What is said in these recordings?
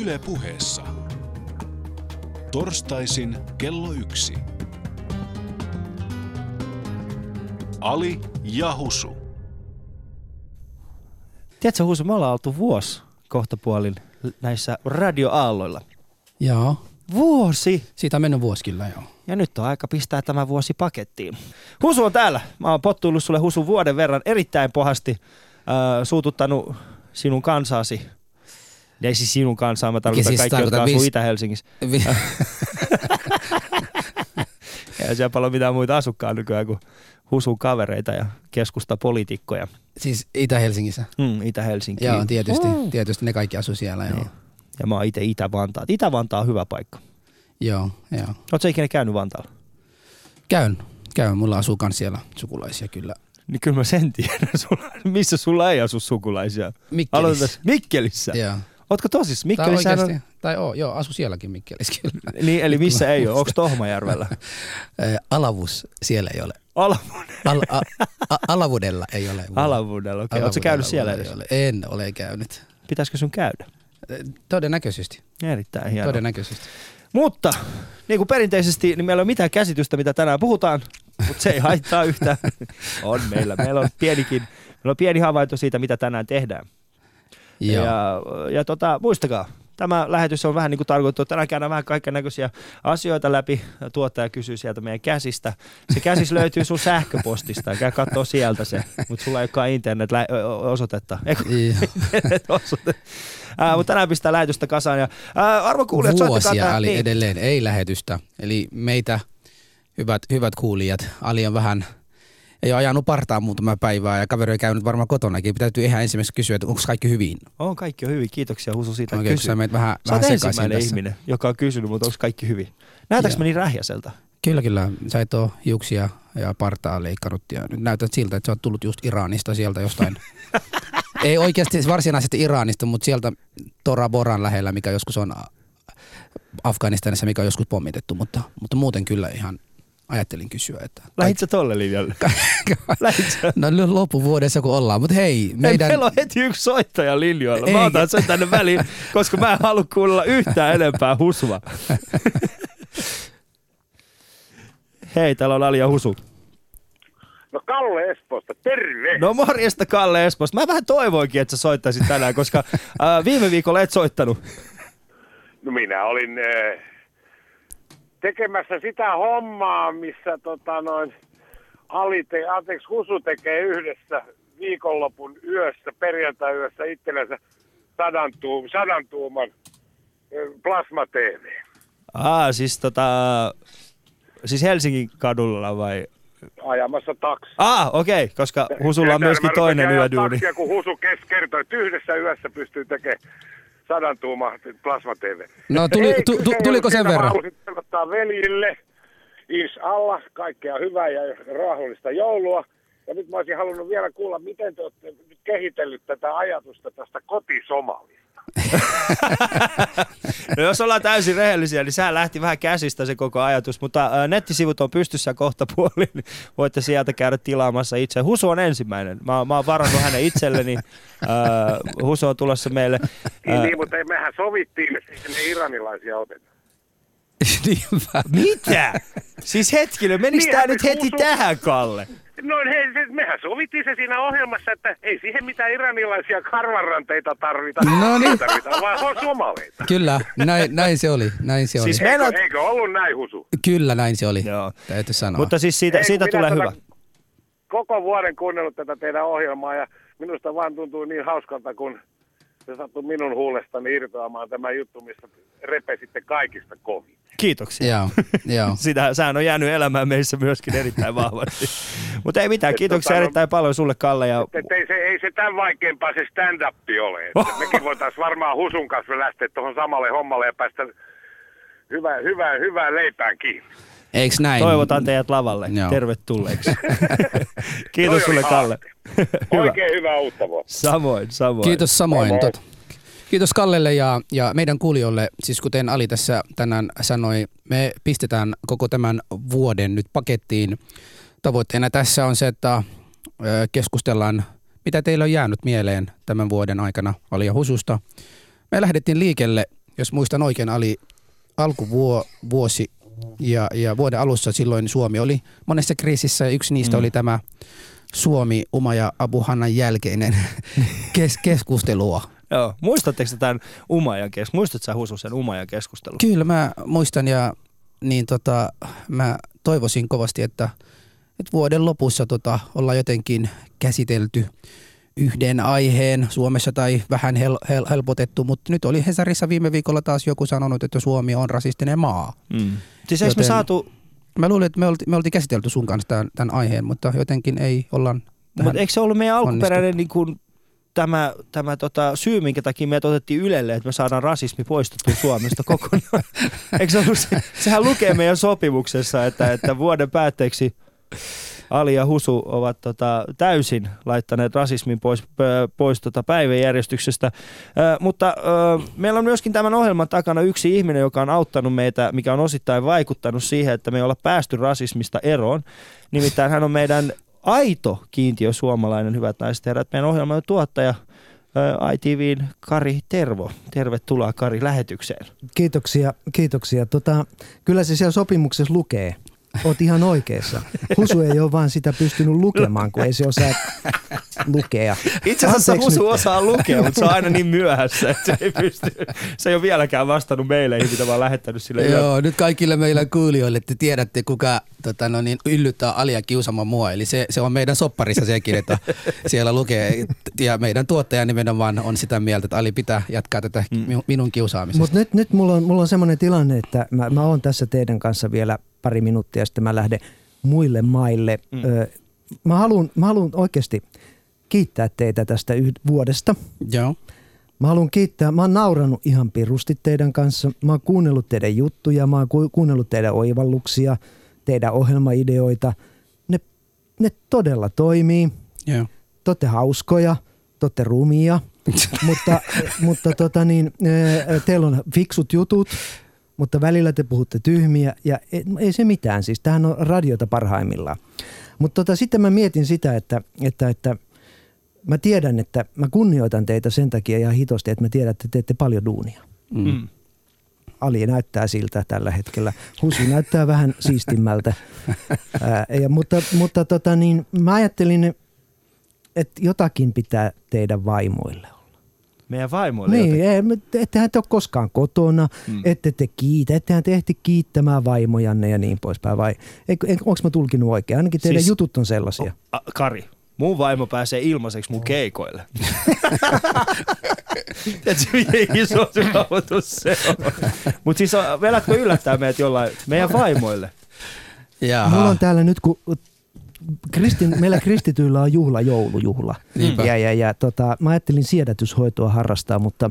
Yle puheessa. Torstaisin kello yksi. Ali ja Husu. Tiedätkö Husu, me ollaan oltu vuosi kohtapuolin näissä radioaalloilla. Joo. Vuosi! Siitä on mennyt vuosi kyllä, joo. Ja nyt on aika pistää tämä vuosi pakettiin. Husu on täällä. Mä oon pottuillut sulle Husu vuoden verran erittäin pahasti. Äh, suututtanut sinun kansaasi. Ei siis sinun kansaa, mä tarkoitan siis kaikki, jotka asuu vis- Itä-Helsingissä. Vi- Ei siellä paljon mitään muita asukkaan nykyään kuin Husun kavereita ja keskustapoliitikkoja. siis Itä-Helsingissä. Mm, Itä-Helsinki. Joo, tietysti, Mm. tietysti ne kaikki asuu siellä, joo. Niin. Ja mä oon itse Itä-Vantaa. Itä-Vantaa on hyvä paikka. Joo, joo. Oletko ikinä käynyt Vantaalla? Käyn, käyn. Mulla asuu kans siellä sukulaisia kyllä. Niin kyllä mä sen tiedän. Sulla, missä sulla ei asu sukulaisia? Mikkelissä. Aloitetaan. Mikkelissä. Joo. Ootko tosis? Tai Mikkelissä oikeasti, on... tai oo, joo, asu sielläkin Mikkelissä kyllä. Niin, eli missä ei ole? Onko Tohmajärvellä? Alavus siellä ei ole. Alavudella. Al, a, a, Alavudella ei ole. Alavudella, okei. Okay. Oletko käynyt siellä ei edes? ole. En ole käynyt. Pitäisikö sun käydä? Todennäköisesti. Erittäin hienoa. Todennäköisesti. Mutta niin kuin perinteisesti, niin meillä ei ole mitään käsitystä, mitä tänään puhutaan, mutta se ei haittaa yhtään. on meillä. Meillä on pienikin, meillä on pieni havainto siitä, mitä tänään tehdään. Joo. Ja, ja tota, muistakaa, tämä lähetys on vähän niin kuin tarkoitettu, että tänään käydään vähän kaiken näköisiä asioita läpi. Tuottaja kysyy sieltä meidän käsistä. Se käsis löytyy sun sähköpostista, käy katsoa sieltä se, mutta sulla ei olekaan internet-osoitetta. Internet-osoite? Ää, mutta tänään pistää lähetystä kasaan. Ja, ää, arvo kuulijat, Vuosia Ali niin. edelleen ei lähetystä. Eli meitä, hyvät, hyvät kuulijat, Ali on vähän, ei ole ajanut partaan muutama päivää ja kaveri on käynyt varmaan kotonakin. Täytyy ihan ensimmäiseksi kysyä, että onko kaikki hyvin. On kaikki on hyvin, kiitoksia Husu siitä. Oikein, Kysy. sä meet vähän, Sä vähän sekaisin ensimmäinen tässä. ihminen, joka on kysynyt, mutta onko kaikki hyvin? Näytäks mä niin rähjäseltä? Kyllä, kyllä. Sä et ole hiuksia ja partaa leikannut ja nyt näytät siltä, että sä oot tullut just Iranista sieltä jostain. ei oikeasti varsinaisesti Iranista, mutta sieltä Tora Boran lähellä, mikä joskus on Afganistanissa, mikä on joskus pommitettu, mutta, mutta muuten kyllä ihan ajattelin kysyä, että... Lähit sä tolle linjalle? No nyt loppuvuodessa kun ollaan, mutta hei, Meidän... meidän... Meillä on heti yksi soittaja linjoilla. Mä Ei. otan sen tänne väliin, koska mä en halua kuulla yhtään enempää husua. Hei, täällä on Ali ja Husu. No Kalle Espoosta, terve! No morjesta Kalle Espoosta. Mä vähän toivoinkin, että sä soittaisit tänään, koska äh, viime viikolla et soittanut. No minä olin äh, tekemässä sitä hommaa, missä tota noin, Ali te, anteeksi, Husu tekee yhdessä viikonlopun yössä, perjantai-yössä itsellensä sadan, tuum, sadan tuuman plasma TV. Ah, siis tota... Siis Helsingin kadulla vai? Ajamassa taksi. Ah, okei, okay, koska Husulla on myöskin toinen yöduuni. Taksia, kun Husu kertoi, että yhdessä yössä pystyy tekemään sadan tuuman plasma TV. No tuli, Ei, tu, tu, tuliko sen verran? Halusin veljille, ins alla, kaikkea hyvää ja raahullista joulua. Ja nyt mä olisin halunnut vielä kuulla, miten te olette nyt kehitellyt tätä ajatusta tästä kotisomalista. No jos ollaan täysin rehellisiä, niin sehän lähti vähän käsistä se koko ajatus, mutta nettisivut on pystyssä kohta puolin, niin voitte sieltä käydä tilaamassa itse. Husu on ensimmäinen. Mä, mä oon varannut hänen itselleni. Husu on tulossa meille. Niin, niin, mutta ei- mehän sovittiin, että ne iranilaisia oteta. Niinpä. Mitä? Siis hetkinen, menikö Niin, nyt nyt heti Husu- tähän, Kalle? No hei, se, mehän sovittiin se siinä ohjelmassa, että ei siihen mitään iranilaisia karvanranteita tarvita. No niin. Tarvitaan vaan somaleita. Kyllä, näin, näin se oli. Näin se oli. Siis me- Eikö, Meinaat- eikö ollut näin, Husu? Kyllä näin se oli. Joo. Täytyy sanoa. Mutta siis siitä, Ei, siitä tulee hyvä. tota Koko vuoden kuunnellut tätä teidän ohjelmaa ja minusta vaan tuntuu niin hauskalta, kun se sattui minun huulestani irtoamaan tämä juttu, missä repesitte kaikista kovin. Kiitoksia. Joo, joo. Sitä, sehän on jäänyt elämään meissä myöskin erittäin vahvasti. Mutta ei mitään, Et kiitoksia tota, no- erittäin paljon sulle Kalle. Ja... Et ei, se, ei se tämän vaikeampaa se stand-up ole. Oh. Mekin voitaisiin varmaan Husun kanssa lähteä tuohon samalle hommalle ja päästä hyvää, hyvää, hyvää leipään kiinni. Eiks näin? Toivotan teidät lavalle. Joo. Tervetulleeksi. Kiitos sulle Kalle. Hyvä. Oikein hyvää uutta vuotta. Samoin, samoin. Kiitos samoin. Moi moi. Tot. Kiitos Kallelle ja, ja meidän kuulijoille. Siis kuten Ali tässä tänään sanoi, me pistetään koko tämän vuoden nyt pakettiin. Tavoitteena tässä on se, että keskustellaan, mitä teillä on jäänyt mieleen tämän vuoden aikana Ali ja Hususta. Me lähdettiin liikelle jos muistan oikein, oli alkuvuosi ja, ja vuoden alussa silloin Suomi oli monessa kriisissä ja yksi niistä Mm. oli tämä Suomi Uma ja Abu Hannan jälkeinen kes- keskustelua. Joo. Muistatteko te tämän Umajan keskustelun? Muistatko sä Husu sen Umajan keskustelun? Kyllä mä muistan ja niin tota, mä toivoisin kovasti, että, että vuoden lopussa tota, ollaan jotenkin käsitelty yhden aiheen Suomessa tai vähän hel- hel- helpotettu, mutta nyt oli Hesarissa viime viikolla taas joku sanonut, että Suomi on rasistinen maa. Mm. Siis eikö me Joten- saatu, Mä luulin, että me oltiin, me oltiin käsitelty sun kanssa tämän, tämän aiheen, mutta jotenkin ei olla mutta eikö se ollut meidän alkuperäinen niin kuin, tämä, tämä tota, syy, minkä takia meidät otettiin Ylelle, että me saadaan rasismi poistettua Suomesta kokonaan? eikö se ollut se, sehän lukee meidän sopimuksessa, että, että vuoden päätteeksi Ali ja Husu ovat tota, täysin laittaneet rasismin pois, pois tota päiväjärjestyksestä. Ö, mutta ö, meillä on myöskin tämän ohjelman takana yksi ihminen, joka on auttanut meitä, mikä on osittain vaikuttanut siihen, että me ei olla päästy rasismista eroon. Nimittäin hän on meidän aito kiintiö suomalainen, hyvät naiset herrat, meidän ohjelman tuottaja ö, ITVn Kari Tervo. Tervetuloa Kari lähetykseen. Kiitoksia, kiitoksia. Tota, kyllä se siellä sopimuksessa lukee. Oot ihan oikeassa. Husu ei ole vaan sitä pystynyt lukemaan, kun ei se osaa lukea. Itse asiassa Anteeksi Husu nyt. osaa lukea, mutta se on aina niin myöhässä, että se ei, pysty, se ei ole vieläkään vastannut meileihin, mitä mä oon lähettänyt sille Joo, nyt kaikille meillä kuulijoille, että tiedätte kuka tota, no niin, yllyttää Alia kiusaamaan mua. Eli se, se on meidän sopparissa sekin, että siellä lukee. Ja meidän tuottaja nimenomaan on sitä mieltä, että Ali pitää jatkaa tätä Mm. minun kiusaamisesta. Mutta nyt, nyt mulla on, mulla on semmoinen tilanne, että mä, mä oon tässä teidän kanssa vielä pari minuuttia, ja sitten mä lähden muille maille. Mm. Mä haluan mä haluan oikeasti kiittää teitä tästä yh- vuodesta. Joo. Mä haluan kiittää, mä oon nauranut ihan pirusti teidän kanssa. Mä oon kuunnellut teidän juttuja, mä oon ku- kuunnellut teidän oivalluksia, teidän ohjelmaideoita. Ne, ne todella toimii. Joo. Te hauskoja, te ootte rumia, mutta, mutta tota niin, teillä on fiksut jutut, mutta välillä te puhutte tyhmiä ja ei, ei se mitään, siis tämähän on radiota parhaimmillaan. Mutta tota, sitten mä mietin sitä, että, että, että mä tiedän, että mä kunnioitan teitä sen takia ihan hitosti, että mä tiedän, että te teette paljon duunia. Mm. Mm. Ali näyttää siltä tällä hetkellä. Husu näyttää vähän siistimmältä. Ää, ja, mutta mutta tota niin, mä ajattelin, että jotakin pitää teidän vaimoille. Meidän vaimoille Niin, jotenkin. ei, ettehän te ole koskaan kotona, Mm. ette te kiitä, ettehän te ehti kiittämään vaimojanne ja niin poispäin. Vai onko mä tulkinut oikein? Ainakin teidän Siis- jutut on sellaisia. A, Kari, mun vaimo pääsee ilmaiseksi mun keikoille. Tiedätkö, miten iso saavutus se on? Mutta siis vedätkö yllättää meidät jollain, meidän vaimoille? Jaha. Mulla on täällä nyt, kun Kristin, meillä kristityillä on juhla, joulujuhla. Niinpä. Ja, ja, ja tota, mä ajattelin siedätyshoitoa harrastaa, mutta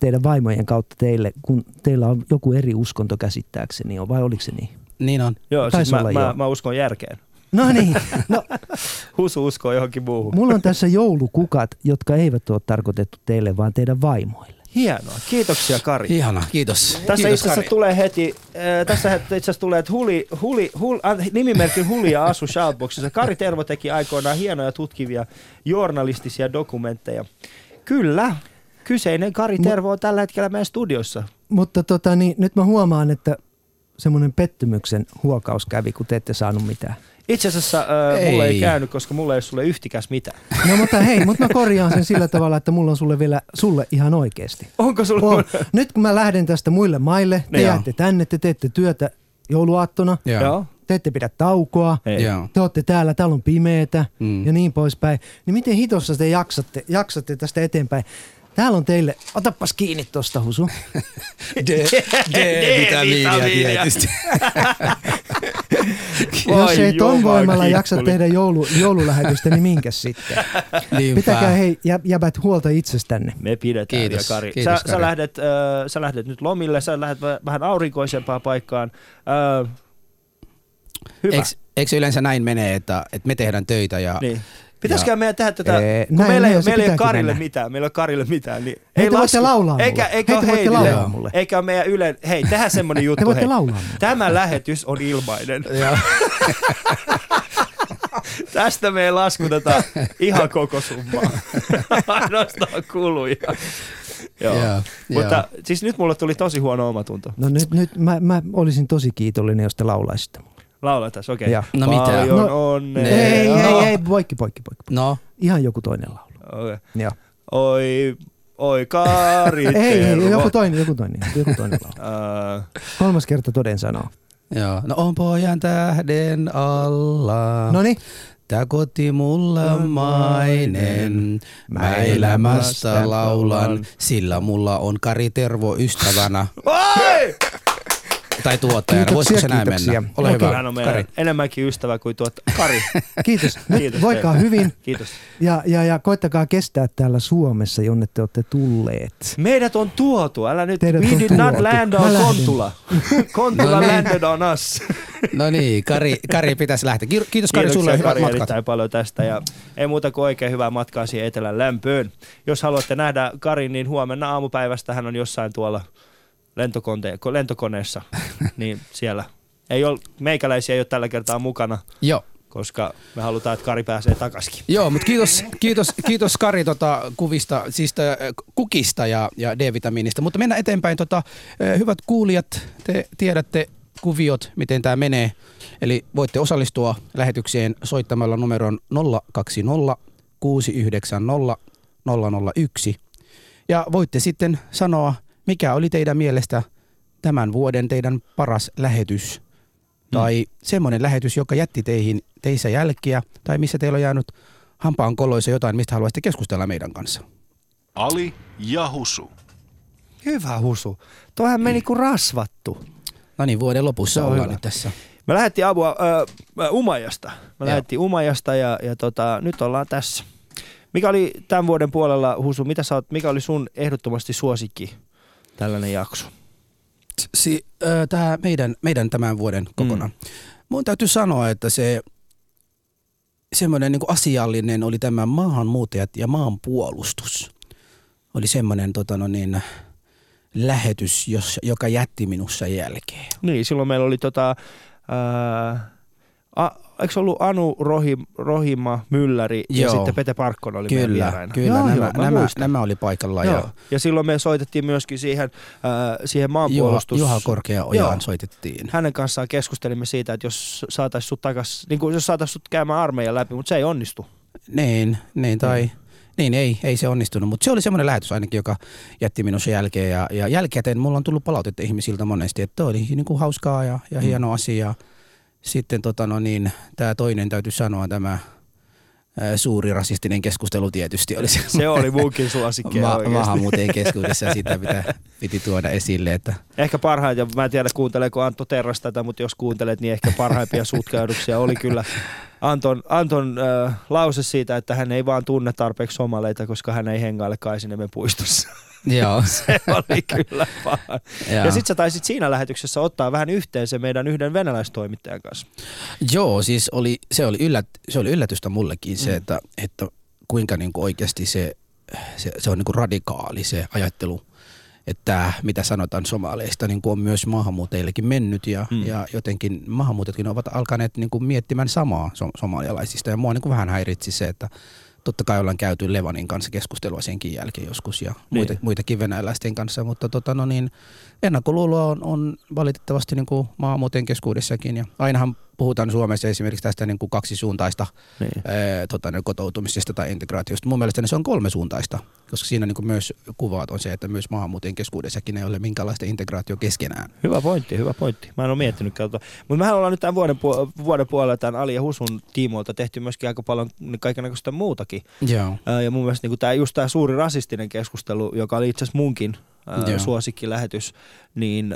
teidän vaimojen kautta teille, kun teillä on joku eri uskonto käsittääkseni, on, vai oliko se niin? Niin on. Joo, siis mä, mä, mä, uskon järkeen. No niin, no, Husu uskoo johonkin muuhun. mulla on tässä joulukukat, jotka eivät ole tarkoitettu teille, vaan teidän vaimoille. Hienoa. Kiitoksia Kari. Ihana, kiitos. Tässä kiitos, itse asiassa tulee heti, äh, tässä itse asiassa tulee, että huli, huli, hul, äh, nimimerkki Huli ja Asu Shoutboxissa. Kari Tervo teki aikoinaan hienoja tutkivia journalistisia dokumentteja. Kyllä, kyseinen Kari Tervo on tällä hetkellä meidän studiossa. Mutta tota, niin, nyt mä huomaan, että semmoinen pettymyksen huokaus kävi, kun te ette saanut mitään. Itse asiassa äh, mulle ei Ei. käynyt, koska mulle ei ole sulle yhtikäs mitään. No mutta hei, mutta mä korjaan sen sillä tavalla, että mulla on sulle vielä, sulle ihan oikeasti. Onko sulla... On. Nyt kun mä lähden tästä muille maille, te Niin. jäätte tänne, te teette työtä jouluaattona, Joo. Joo. te ette pidä taukoa, Ei. Te olette täällä, täällä on pimeetä Mm. ja niin poispäin. Niin miten hitossa te jaksatte, jaksatte tästä eteenpäin? Täällä on teille, otapas kiinni tosta Husu. D-vitamiinia tietysti. Jos ei ton voimalla jaksa tehdä joulu, joululähetystä, niin minkäs sitten? Niinpä. Pitäkää hei jä, jäbät huolta itsestänne. Me pidetään Kiitos, ja Kari. kiitos, sä, Sä, Kari. lähdet, äh, sä lähdet nyt lomille, sä lähdet vä- vähän aurinkoisempaan paikkaan. Äh, hyvä. Eikö, eikö yleensä näin mene, että, että me tehdään töitä ja, Niin. Pitäisikö Ja- meidän tehdä tätä, Ee, kun näin- meillä, ei, näin meillä ei ole Karille mennä. mitään, meillä ei ole Karille mitään, niin Hei, te voitte laulaa eikä, mulle. eikä Hei, heille, laulaa mulle. eikä meidän yle, hei, tehdään semmonen juttu, voitte hei. laulaa mulle. Tämä lähetys on ilmainen. Tästä me ei laskuteta ihan koko summaa. Ainoastaan kuluja. Joo. Joo, Mutta joo. siis nyt mulle tuli tosi huono omatunto. No nyt, nyt mä, mä olisin tosi kiitollinen, jos te laulaisitte. mulle. Laula tässä, okei. Ja. No mitä? Paljon No, onnea. Ei, no. ei, ei, poikki, poikki, poikki. No, Ihan joku toinen laulu. Okei. Joo. Oi, oi Kari Ei, ei, joku toinen, joku toinen, joku toinen laulu. Kolmas kerta toden sanoo. joo. No on pojan tähden alla. No niin, Tää koti mulla mainen. Mä elämästä laulan, sillä mulla on Kari Tervo ystävänä. Oi! Tai tuottajana. Kiitoksia, Voisiko se näin kiitoksia. mennä? Ole hyvä, Hän on meidän Kari. enemmänkin ystävä kuin tuot Kari. kiitos. Nyt Kiitos voikaa teille. hyvin Kiitos. ja, ja, ja koittakaa kestää täällä Suomessa, jonne te olette tulleet. Meidät on tuotu, älä nyt. Teidät We did not tuotu. land Mä on. Kontula. Kontula No niin. landed on us. No niin, Kari, Kari pitäisi lähteä. Kiitos, Kiitos Kari Kiitoksia sulle hyvät Kari matkat. erittäin paljon tästä ja ei muuta kuin oikein hyvää matkaa siihen etelän lämpöön. Jos haluatte nähdä Karin, niin huomenna aamupäivästä hän on jossain tuolla ko- lentokoneessa, niin siellä. Ei ole, meikäläisiä ei ole tällä kertaa mukana, Joo. koska me halutaan, että Kari pääsee takaisin. Joo, mutta kiitos, kiitos, kiitos Kari tota, kuvista, siis kukista ja, ja D-vitamiinista. Mutta mennään eteenpäin. Tota, hyvät kuulijat, te tiedätte kuviot, miten tämä menee. Eli voitte osallistua lähetykseen soittamalla numeron 020 690 001. Ja voitte sitten sanoa, mikä oli teidän mielestä tämän vuoden teidän paras lähetys. Tai semmoinen lähetys, joka jätti teihin, teissä jälkiä, tai missä teillä on jäänyt hampaan koloissa jotain, mistä haluaisitte keskustella meidän kanssa. Ali ja Husu. Hyvä husu. Tuohan meni kuin rasvattu. No niin, vuoden lopussa Se on ollaan nyt tässä. Me lähdettiin Abua, äh, Umajasta. Me Joo. lähdettiin Umajasta ja, ja tota, nyt ollaan tässä. Mikä oli tämän vuoden puolella, Husu, mitä sä oot, mikä oli sun ehdottomasti suosikki tällainen jakso? Si, äh, tämä meidän, meidän tämän vuoden kokonaan. Mm. Mun täytyy sanoa, että se semmoinen niin asiallinen oli tämä maahanmuuttajat ja maanpuolustus. Oli semmoinen tota, no niin, lähetys, jos, joka jätti minussa jälkeen. Niin, silloin meillä oli tota, ää, a, eikö ollut Anu Rohim, Rohima Mylläri ja Joo. sitten Pete Parkkonen oli meidän Kyllä, vieraina. kyllä Joo, nämä, joo, mä nämä, nämä oli paikalla. Joo. Ja Ja silloin me soitettiin myöskin siihen, äh, siihen Juha, maanpuolustus... Juha Korkeaojaan Joo. soitettiin. Hänen kanssaan keskustelimme siitä, että jos saataisiin sut takas, niin kuin jos saataisiin sut käymään armeijan läpi, mutta se ei onnistu. Niin, niin tai niin ei, ei se onnistunut, mutta se oli semmoinen lähetys ainakin, joka jätti minussa jälkeen ja, ja jälkikäteen mulla on tullut palautetta ihmisiltä monesti, että toi oli niin kuin hauskaa ja, ja hieno asia. Sitten tota no niin, tämä toinen täytyy sanoa, tämä suuri rasistinen keskustelu tietysti oli se, Se oli munkin suosikki ma- maahanmuuttajien keskuudessa ja sitä mitä piti tuoda esille, että Ehkä parhaita, mä en tiedä kuunteleeko Antto Terras tätä, mutta jos kuuntelet, niin ehkä parhaimpia sutkauduksia oli kyllä Anton, Anton äh, lause siitä, että hän ei vaan tunne tarpeeksi somaleita, koska hän ei hengaile Kaisiniemen puistossa. joo. Se oli kyllä paha. Ja sit sä taisit siinä lähetyksessä ottaa vähän yhteen se meidän yhden venäläistoimittajan kanssa. Joo, siis oli, se, oli yllät, se oli yllätystä mullekin se, että, että kuinka niin kuin oikeasti se, se, se on niin kuin radikaali se ajattelu, että mitä sanotaan somaleista niin kuin on myös maahanmuuttajillekin mennyt ja, Mm. ja jotenkin maahanmuuttajatkin ovat alkaneet niin kuin miettimään samaa so- somalialaisista ja mua niin kuin vähän häiritsi se, että totta kai ollaan käyty Levanin kanssa keskustelua senkin jälkeen joskus ja muita, Niin. muitakin venäläisten kanssa, mutta tota, no niin, ennakkoluuloa on, on valitettavasti niin kuin maahanmuuttajien keskuudessakin ja ainahan puhutaan Suomessa esimerkiksi tästä niin kuin kaksisuuntaista Niin. ää, tota, niin kotoutumisesta tai integraatiosta. Mun mielestä se on kolmesuuntaista, koska siinä niin kuin myös kuvaat on se, että myös maahanmuuttajien keskuudessakin ei ole minkäänlaista integraatio keskenään. Hyvä pointti, hyvä pointti. Mä en ole miettinyt kautta. Mutta mehän ollaan nyt tämän vuoden, puol- vuoden puolella tämän Ali ja Husun tiimoilta tehty myöskin aika paljon kaikenlaista muutakin. Joo. Ää, Ja mun mielestä niin tämä, just tämä suuri rasistinen keskustelu, joka oli itse asiassa munkin Joo. suosikkilähetys, niin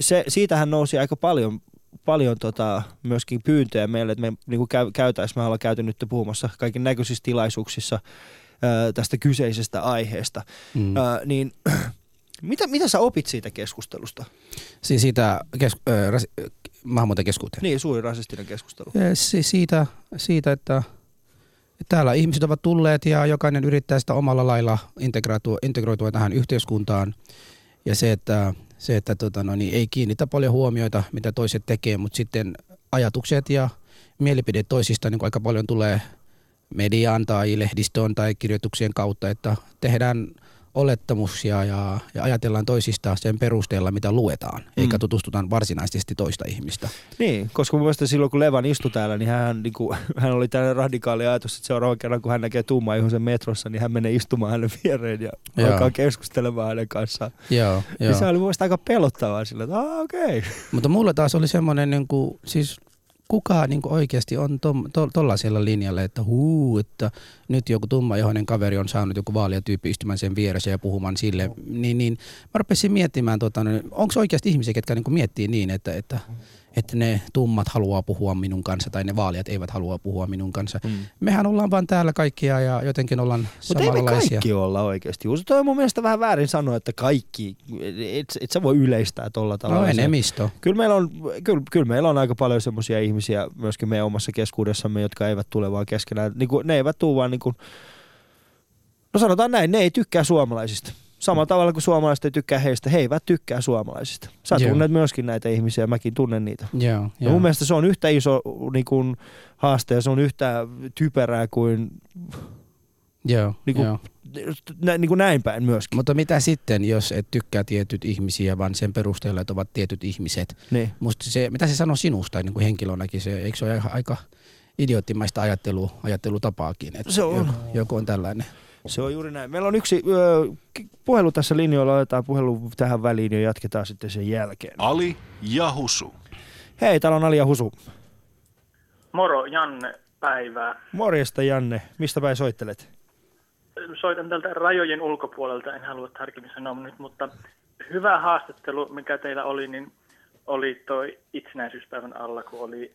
se, siitähän nousi aika paljon paljon tota, myöskin pyyntöjä meille, että me niin käy, käytäisiin, me ollaan käyty nyt puhumassa kaiken näköisissä tilaisuuksissa ää, tästä kyseisestä aiheesta. Mm. Ää, niin mitä, mitä sä opit siitä keskustelusta? Siis siitä kes- äh, ras- äh, maahanmuuttajien keskuuteen. Niin, suuri rasistinen keskustelu. Ja si- siitä, siitä, että täällä ihmiset ovat tulleet ja jokainen yrittää sitä omalla lailla integroitua, integroitua tähän yhteiskuntaan. Ja se, että, se, että tota, no, niin ei kiinnitä paljon huomioita, mitä toiset tekee, mutta sitten ajatukset ja mielipide toisista niin aika paljon tulee mediaan tai lehdistöön tai kirjoituksien kautta, että tehdään olettamuksia ja, ja ajatellaan toisista sen perusteella, mitä luetaan, mm. eikä tutustutaan varsinaisesti toista ihmistä. Niin, koska mun mielestä silloin kun Levan istui täällä, niin hän, niin kuin, hän oli tällainen radikaali ajatus, että seuraavan kerran kun hän näkee tumma sen metrossa, niin hän menee istumaan hänen viereen ja Joo. alkaa keskustelemaan hänen kanssaan. Joo, Ja joo. se oli mun aika pelottavaa sillä, että "Aa, okei. Okay. Mutta mulla taas oli semmoinen, niin kuin, siis kuka niin oikeasti on tuollaisella linjalla, että huu, että nyt joku tummaihoinen kaveri on saanut joku vaalia tyyppi istymään sen vieressä ja puhumaan sille, niin, niin mä rupesin miettimään, tota, onko oikeasti ihmisiä, ketkä niin miettii niin, että, että, että ne tummat haluaa puhua minun kanssa tai ne vaalijat eivät halua puhua minun kanssa. Mm. Mehän ollaan vaan täällä kaikkia ja jotenkin ollaan Mutta ei me kaikki olla oikeasti. Juuso, toi on mun mielestä vähän väärin sanoa, että kaikki. Et, et sä voi yleistää tolla tavalla. No Se- enemmistö. Kyllä meillä, on, kyllä, kyllä meillä on aika paljon semmoisia ihmisiä myöskin meidän omassa keskuudessamme, jotka eivät tule vaan keskenään. Niin kuin, ne eivät tule vaan niin kuin, no sanotaan näin, ne ei tykkää suomalaisista. Samalla tavalla kuin suomalaiset ei tykkää heistä, he eivät tykkää suomalaisista. Sä Joo. tunnet myöskin näitä ihmisiä, mäkin tunnen niitä. Joo, Ja joo. mun mielestä se on yhtä iso niin kuin, haaste ja se on yhtä typerää kuin, joo, niinku- joo. nä, niin kuin näin päin myöskin. Mutta mitä sitten, jos et tykkää tietyt ihmisiä, vaan sen perusteella, että ovat tietyt ihmiset? Niin. Musta se, mitä se sanoo sinusta niin kuin henkilönäkin, se, eikö se ole aika, aika idioottimaista ajattelu, ajattelutapaakin, että Se on. Joku, joku on tällainen. Se on juuri näin. Meillä on yksi ö, k- puhelu tässä linjoilla, otetaan puhelu tähän väliin ja jatketaan sitten sen jälkeen. Ali ja Husu. Hei, täällä on Ali ja Husu. Moro, Janne, päivää. Morjesta Janne, mistä päin soittelet? Soitan tältä rajojen ulkopuolelta, en halua tarkemmin sanoa nyt, mutta hyvä haastattelu, mikä teillä oli, niin oli toi itsenäisyyspäivän alla, kun oli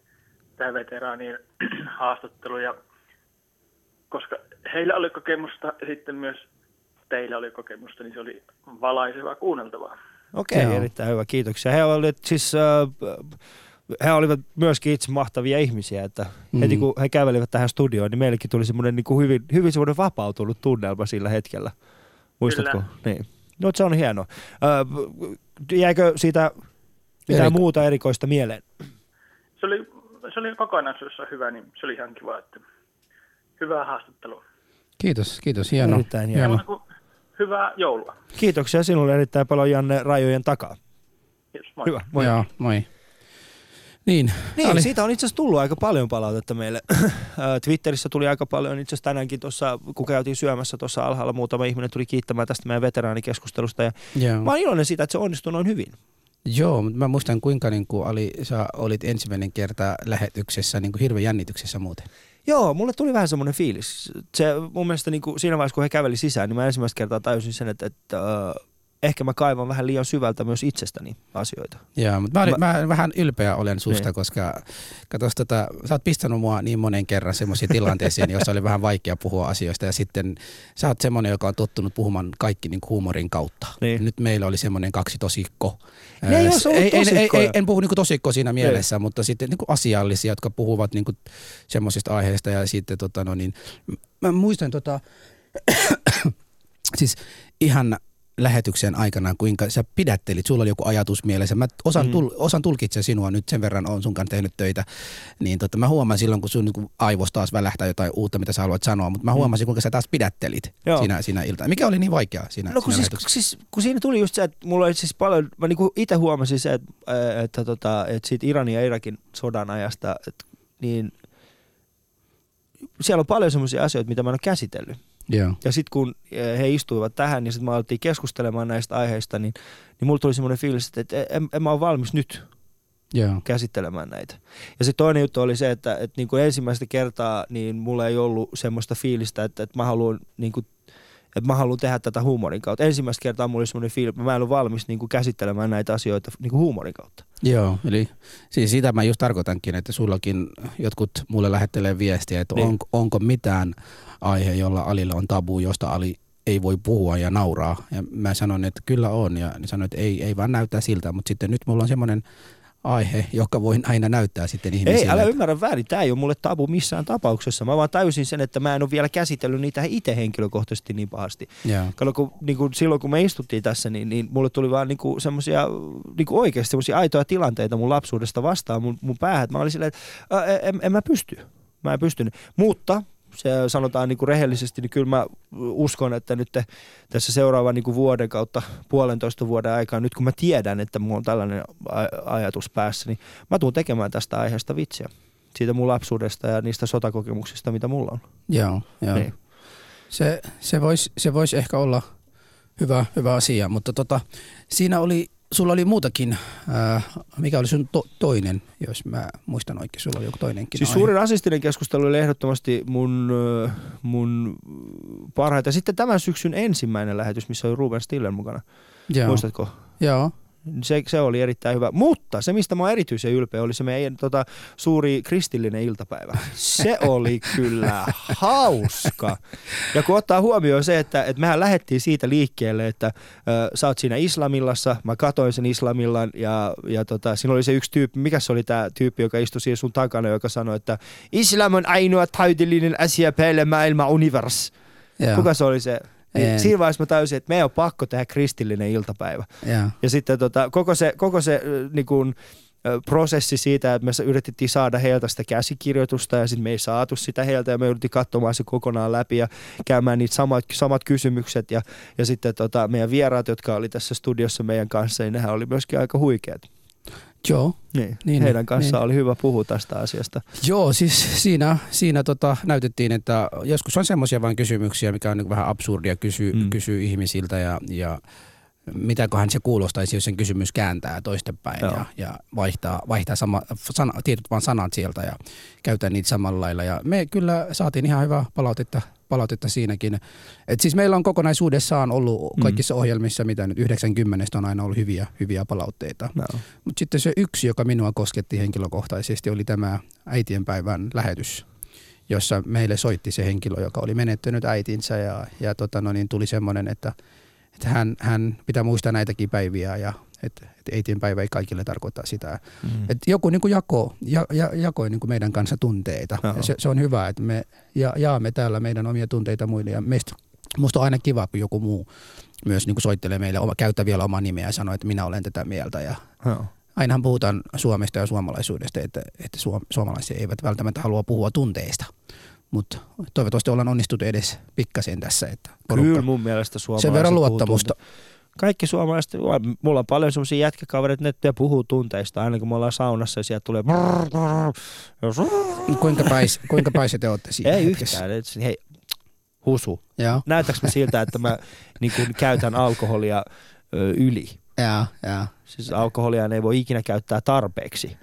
tämä veteraanien haastattelu. Ja koska heillä oli kokemusta ja sitten myös teillä oli kokemusta, niin se oli valaisevaa kuunneltavaa. Okei, Joo. erittäin hyvä, kiitoksia. He olivat siis... Äh, he olivat myöskin itse mahtavia ihmisiä, että mm. Heti kun he kävelivät tähän studioon, niin meillekin tuli semmoinen niin kuin hyvin, hyvin semmoinen vapautunut tunnelma sillä hetkellä. Muistatko? Kyllä. Niin. No se on hienoa. Äh, jäikö siitä mitään Eriko- muuta erikoista mieleen? Se oli, se oli kokonaisuudessaan hyvä, niin se oli ihan kiva, että hyvää haastattelua. Kiitos, kiitos, hieno. Erittäin hieno. Hieno. hyvää joulua. Kiitoksia sinulle erittäin paljon Janne rajojen takaa. Kiitos, moi. Hyvä, moi. Joo, moi. Niin, Niin, oli- siitä on itse asiassa tullut aika paljon palautetta meille. Twitterissä tuli aika paljon, itse asiassa tänäänkin tuossa, kun käytiin syömässä tuossa alhaalla, muutama ihminen tuli kiittämään tästä meidän veteraanikeskustelusta. Ja joo. mä oon iloinen siitä, että se onnistui noin hyvin. Joo, mutta mä muistan kuinka niin kuin Ali, sä olit ensimmäinen kerta lähetyksessä niin kuin hirveän jännityksessä muuten. Joo, mulle tuli vähän semmoinen fiilis. Se mun mielestä niin kuin siinä vaiheessa, kun he käveli sisään, niin mä ensimmäistä kertaa tajusin sen, että, että äh, ehkä mä kaivan vähän liian syvältä myös itsestäni asioita. Joo, mutta mä, olin, Mä- mä, vähän ylpeä olen susta, Niin. koska katos, tota, sä oot pistänyt mua niin monen kerran semmoisiin tilanteisiin, joissa oli vähän vaikea puhua asioista ja sitten sä oot semmoinen, joka on tottunut puhumaan kaikki niin huumorin kautta. Niin. Nyt meillä oli semmoinen kaksi tosikko. Ne ei olisi ollut ei, ei, ei, ei, en puhu niin tosikko siinä mielessä, mutta sitten niin asiallisia, jotka puhuvat niin semmoisista aiheista ja sitten tota, no niin, mä muistan tota, siis ihan lähetyksen aikana, kuinka sä pidättelit, sulla oli joku ajatus mielessä. Mä osan, Mm. tul, osan tulkitse sinua nyt sen verran, on sun kanssa tehnyt töitä. Niin tota, mä huomaan silloin, kun sun niin aivos taas välähtää jotain uutta, mitä sä haluat sanoa, mutta mä huomasin, kuinka sä taas pidättelit Mm. Joo. siinä, siinä iltana. Mikä oli niin vaikeaa siinä, No kun siinä siis, siis, kun siinä tuli just se, että mulla oli siis paljon, mä niinku itse huomasin se, että, että, tota, että siitä Iranin ja Irakin sodan ajasta, että, niin siellä on paljon semmoisia asioita, mitä mä en ole käsitellyt. Joo. Ja sitten kun eh, he istuivat tähän ja sitten me alettiin keskustelemaan näistä aiheista, niin, niin mulla tuli semmoinen fiilis, että en, en mä ole valmis nyt Joo. käsittelemään näitä. Ja se toinen juttu oli se, että, että niin kuin ensimmäistä kertaa niin mulla ei ollut semmoista fiilistä, että, että mä haluan niin kuin, että mä haluan tehdä tätä huumorin kautta. Ensimmäistä kertaa mulla oli semmoinen fiilis, että mä en ole valmis niin kuin käsittelemään näitä asioita niin kuin huumorin kautta. Joo, eli siis sitä mä just tarkoitankin, että sullakin jotkut mulle lähettelee viestiä, että Niin. on, onko mitään aihe, jolla Alilla on tabu, josta Ali ei voi puhua ja nauraa. Ja mä sanon, että kyllä on, ja ne sanoin, että ei, ei vaan näyttää siltä, mutta sitten nyt mulla on semmoinen aihe, joka voi aina näyttää sitten ihmisille. Ei, älä ymmärrä väärin. Tämä ei ole mulle tabu missään tapauksessa. Mä vaan täysin sen, että mä en ole vielä käsitellyt niitä itse henkilökohtaisesti niin pahasti. Kato, kun, niin kuin silloin kun me istuttiin tässä, niin, niin mulle tuli vaan niin semmoisia niin oikeasti semmoisia aitoja tilanteita mun lapsuudesta vastaan mun, mun päähän. Mä olin silleen, että ää, en, en mä pysty. Mä en pystynyt. Mutta se sanotaan niin kuin rehellisesti, niin kyllä mä uskon, että nyt tässä seuraavan niin kuin vuoden kautta puolentoista vuoden aikaa, nyt kun mä tiedän, että mulla on tällainen ajatus päässä, niin mä tuun tekemään tästä aiheesta vitsiä. Siitä mun lapsuudesta ja niistä sotakokemuksista, mitä mulla on. Joo, joo. Niin. Se, se voisi se vois ehkä olla hyvä, hyvä asia, mutta tota, siinä oli, sulla oli muutakin, ää, mikä oli sun to, toinen, jos mä muistan oikein, sulla oli joku toinenkin Siis aihe. suurin rasistinen keskustelu oli ehdottomasti mun, ö, mun parhaita. Sitten tämän syksyn ensimmäinen lähetys, missä oli Ruben Stiller mukana. Joo, Muistatko? joo, Se, se oli erittäin hyvä. Mutta se, mistä mä oon erityisen ylpeä, oli se meidän tota, suuri kristillinen iltapäivä. Se oli kyllä hauska. Ja kun ottaa huomioon se, että, että mehän lähdettiin siitä liikkeelle, että ö, sä oot siinä islamillassa, mä katoin sen islamillan ja, ja tota, siinä oli se yksi tyyppi, mikä se oli tämä tyyppi, joka istui siinä sun takana, joka sanoi, että islam on ainoa täydellinen asia päälle maailman univers. Kuka se oli se? Niin En. siinä vaiheessa mä tajusin, että meidän on pakko tehdä kristillinen iltapäivä. joo. Ja sitten tota, koko se, koko se niin kuin, prosessi siitä, että me yritettiin saada heiltä sitä käsikirjoitusta ja sitten me ei saatu sitä heiltä ja me yritettiin katsomaan se kokonaan läpi ja käymään niitä samat, samat kysymykset ja, ja sitten tota, meidän vieraat, jotka oli tässä studiossa meidän kanssa, niin nehän oli myöskin aika huikeat. Joo, Niin, Niin, heidän kanssaan niin. oli hyvä puhua tästä asiasta. Joo, siis siinä, siinä tota, näytettiin, että joskus on semmoisia vain kysymyksiä, mikä on niin vähän absurdia kysyä Mm. mm. kysyy ihmisiltä ja, ja mitäköhän se kuulostaisi, jos sen kysymys kääntää toistepäin ja, ja vaihtaa, vaihtaa sama, sana, tietyt vaan sanat sieltä ja käyttää niitä samalla lailla. Ja me kyllä saatiin ihan hyvää palautetta, palautetta siinäkin. Et siis meillä on kokonaisuudessaan ollut Mm. kaikissa ohjelmissa, mitä nyt 90 on aina ollut hyviä, hyviä palautteita. No. Mutta sitten se yksi, joka minua kosketti henkilökohtaisesti, oli tämä äitienpäivän lähetys, jossa meille soitti se henkilö, joka oli menettänyt äitinsä ja, ja tota, no niin, tuli semmoinen, että, että hän, hän pitää muistaa näitäkin päiviä ja että, että äitienpäivä ei kaikille tarkoita sitä. Mm. Et joku niin kuin jako, ja, ja, jakoi niin kuin meidän kanssa tunteita. Ja se, se, on hyvä, että me ja, jaamme täällä meidän omia tunteita muille. Ja meistä, musta on aina kiva, kun joku muu myös niin kuin soittelee meille, oma- käyttää vielä omaa nimeä ja sanoo, että minä olen tätä mieltä. Ja ainahan puhutaan Suomesta ja suomalaisuudesta, että, että suom- suomalaiset eivät välttämättä halua puhua tunteista. Mutta toivottavasti ollaan onnistuttu edes pikkasen tässä. Että Kyllä mun mielestä suomalaiset sen verran luottamusta. Kaikki suomalaiset, mulla on paljon semmoisia jätkäkavereita, ne ne puhuu tunteista, aina kun me ollaan saunassa ja sieltä tulee brrr, brrr, ja Kuinka päis, kuinka päis te olette siinä ei hetkessä? yhtään. Hei, husu. Joo, Näytäks mä siltä, että mä niin kun käytän alkoholia ö, yli? joo, joo. Siis alkoholia ei voi ikinä käyttää tarpeeksi.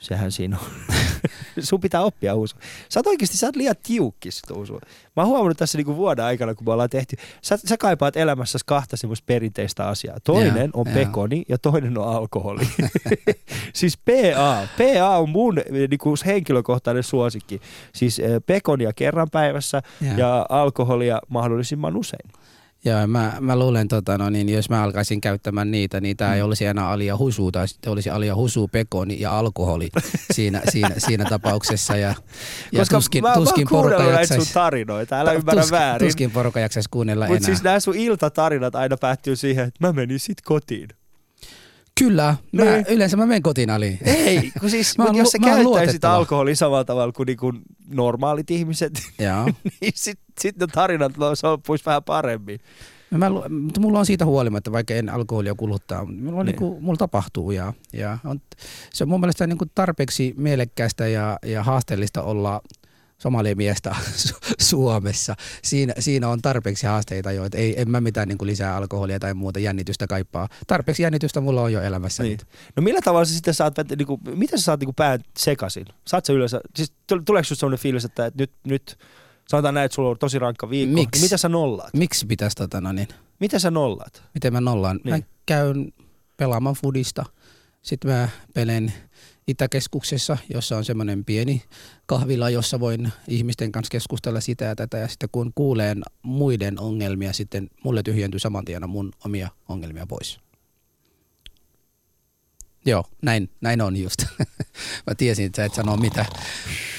Sehän siinä on. Sun pitää oppia Husu. Sä oot oikeasti, sä oot liian tiukkis Husu. Mä oon huomannut tässä niinku vuoden aikana, kun me ollaan tehty. Sä, sä kaipaat elämässäsi kahta semmoista perinteistä asiaa. Toinen Joo, on joo. pekoni ja toinen on alkoholi. siis PA. PA on mun niinku, henkilökohtainen suosikki. Siis eh, pekonia kerran päivässä Joo. ja alkoholia mahdollisimman usein. Joo, mä, mä luulen, tota, no niin, jos mä alkaisin käyttämään niitä, niin tämä ei olisi enää alia husu, tai sitten olisi alia husu, pekoni ja alkoholi siinä, siinä, siinä tapauksessa. Ja, ja Koska tuskin, mä, tuskin mä porukka näitä sun jaksaisi, tarinoita, älä ymmärrä tuskin, väärin. tuskin porukka jaksaisi kuunnella Mutta enää. siis nämä sun iltatarinat aina päättyy siihen, että mä menin sit kotiin. Kyllä, mä, Niin. yleensä mä menen kotiin aliin. Ei, kun siis, Mä oon jos sä käyttäisit alkoholia samalla tavalla kuin niinku normaalit ihmiset, Joo. niin sit, sit ne tarinat loppuisi vähän paremmin. No Mä, mutta mulla on siitä huolimatta, vaikka en alkoholia kuluttaa, mulla, on Niin. niin. niinku, mulla tapahtuu ja, ja on, se on mun mielestä niinku tarpeeksi mielekkäästä ja, ja haasteellista olla somalimiestä Su- Suomessa. Siinä, siinä on tarpeeksi haasteita jo, että ei, en mä mitään niinku lisää alkoholia tai muuta jännitystä kaipaa. Tarpeeksi jännitystä mulla on jo elämässä. Niin. Niin. No millä tavalla sä sitten saat, niinku, miten sä saat niinku pään sekasin? Saat sä yleensä, siis tul- tuleeko susta sellainen fiilis, että et nyt, nyt sanotaan näin, että sulla on tosi rankka viikko. Miksi? Niin mitä sä nollaat? Miksi pitäisi tota, no niin, Mitä sä nollaat? miten mä nollaan? Niin. Mä käyn pelaamaan fudista. Sitten mä pelen Itäkeskuksessa, jossa on semmoinen pieni kahvila, jossa voin ihmisten kanssa keskustella sitä ja tätä. Ja sitten kun kuulen muiden ongelmia, sitten mulle tyhjentyy saman tien mun omia ongelmia pois. Joo, näin, näin on just. mä tiesin, että sä et sano mitä.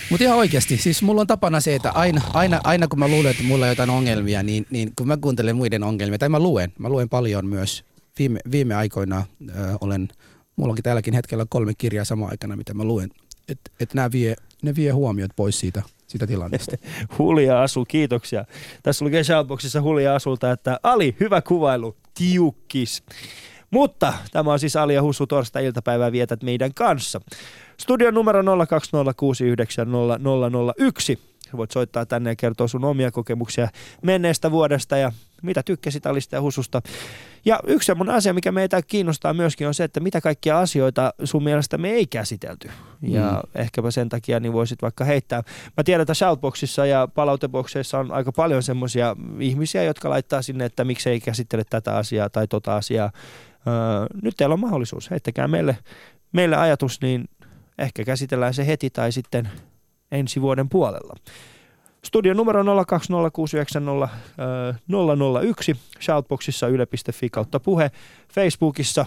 Mutta ihan oikeasti, siis mulla on tapana se, että aina, aina, aina kun mä luulen, että mulla on jotain ongelmia, niin, niin kun mä kuuntelen muiden ongelmia, tai mä luen, mä luen paljon myös. Viime, viime aikoina ö, olen, mulla onkin tälläkin hetkellä kolme kirjaa samaan aikana, mitä mä luen. Että et nämä vie ne vie huomiot pois siitä, siitä tilanteesta. Hulja Asu, kiitoksia. Tässä lukee shoutboxissa Hulja Asulta, että Ali, hyvä kuvailu, tiukkis. Mutta tämä on siis Ali ja Hussu torstai-iltapäivää vietät meidän kanssa. Studion numero 020690001. Voit soittaa tänne ja kertoa sun omia kokemuksia menneestä vuodesta ja mitä tykkäsit Alista ja Hususta. Ja yksi semmoinen asia, mikä meitä kiinnostaa myöskin on se, että mitä kaikkia asioita sun mielestä me ei käsitelty. Ja mm. ehkäpä sen takia niin voisit vaikka heittää. Mä tiedän, että Shoutboxissa ja palauteboxeissa on aika paljon semmoisia ihmisiä, jotka laittaa sinne, että miksei käsittele tätä asiaa tai tota asiaa. Öö, nyt teillä on mahdollisuus. Heittäkää meille, meille ajatus, niin ehkä käsitellään se heti tai sitten ensi vuoden puolella. Studion numero 020690001, Shoutboxissa yle.fi kautta puhe, Facebookissa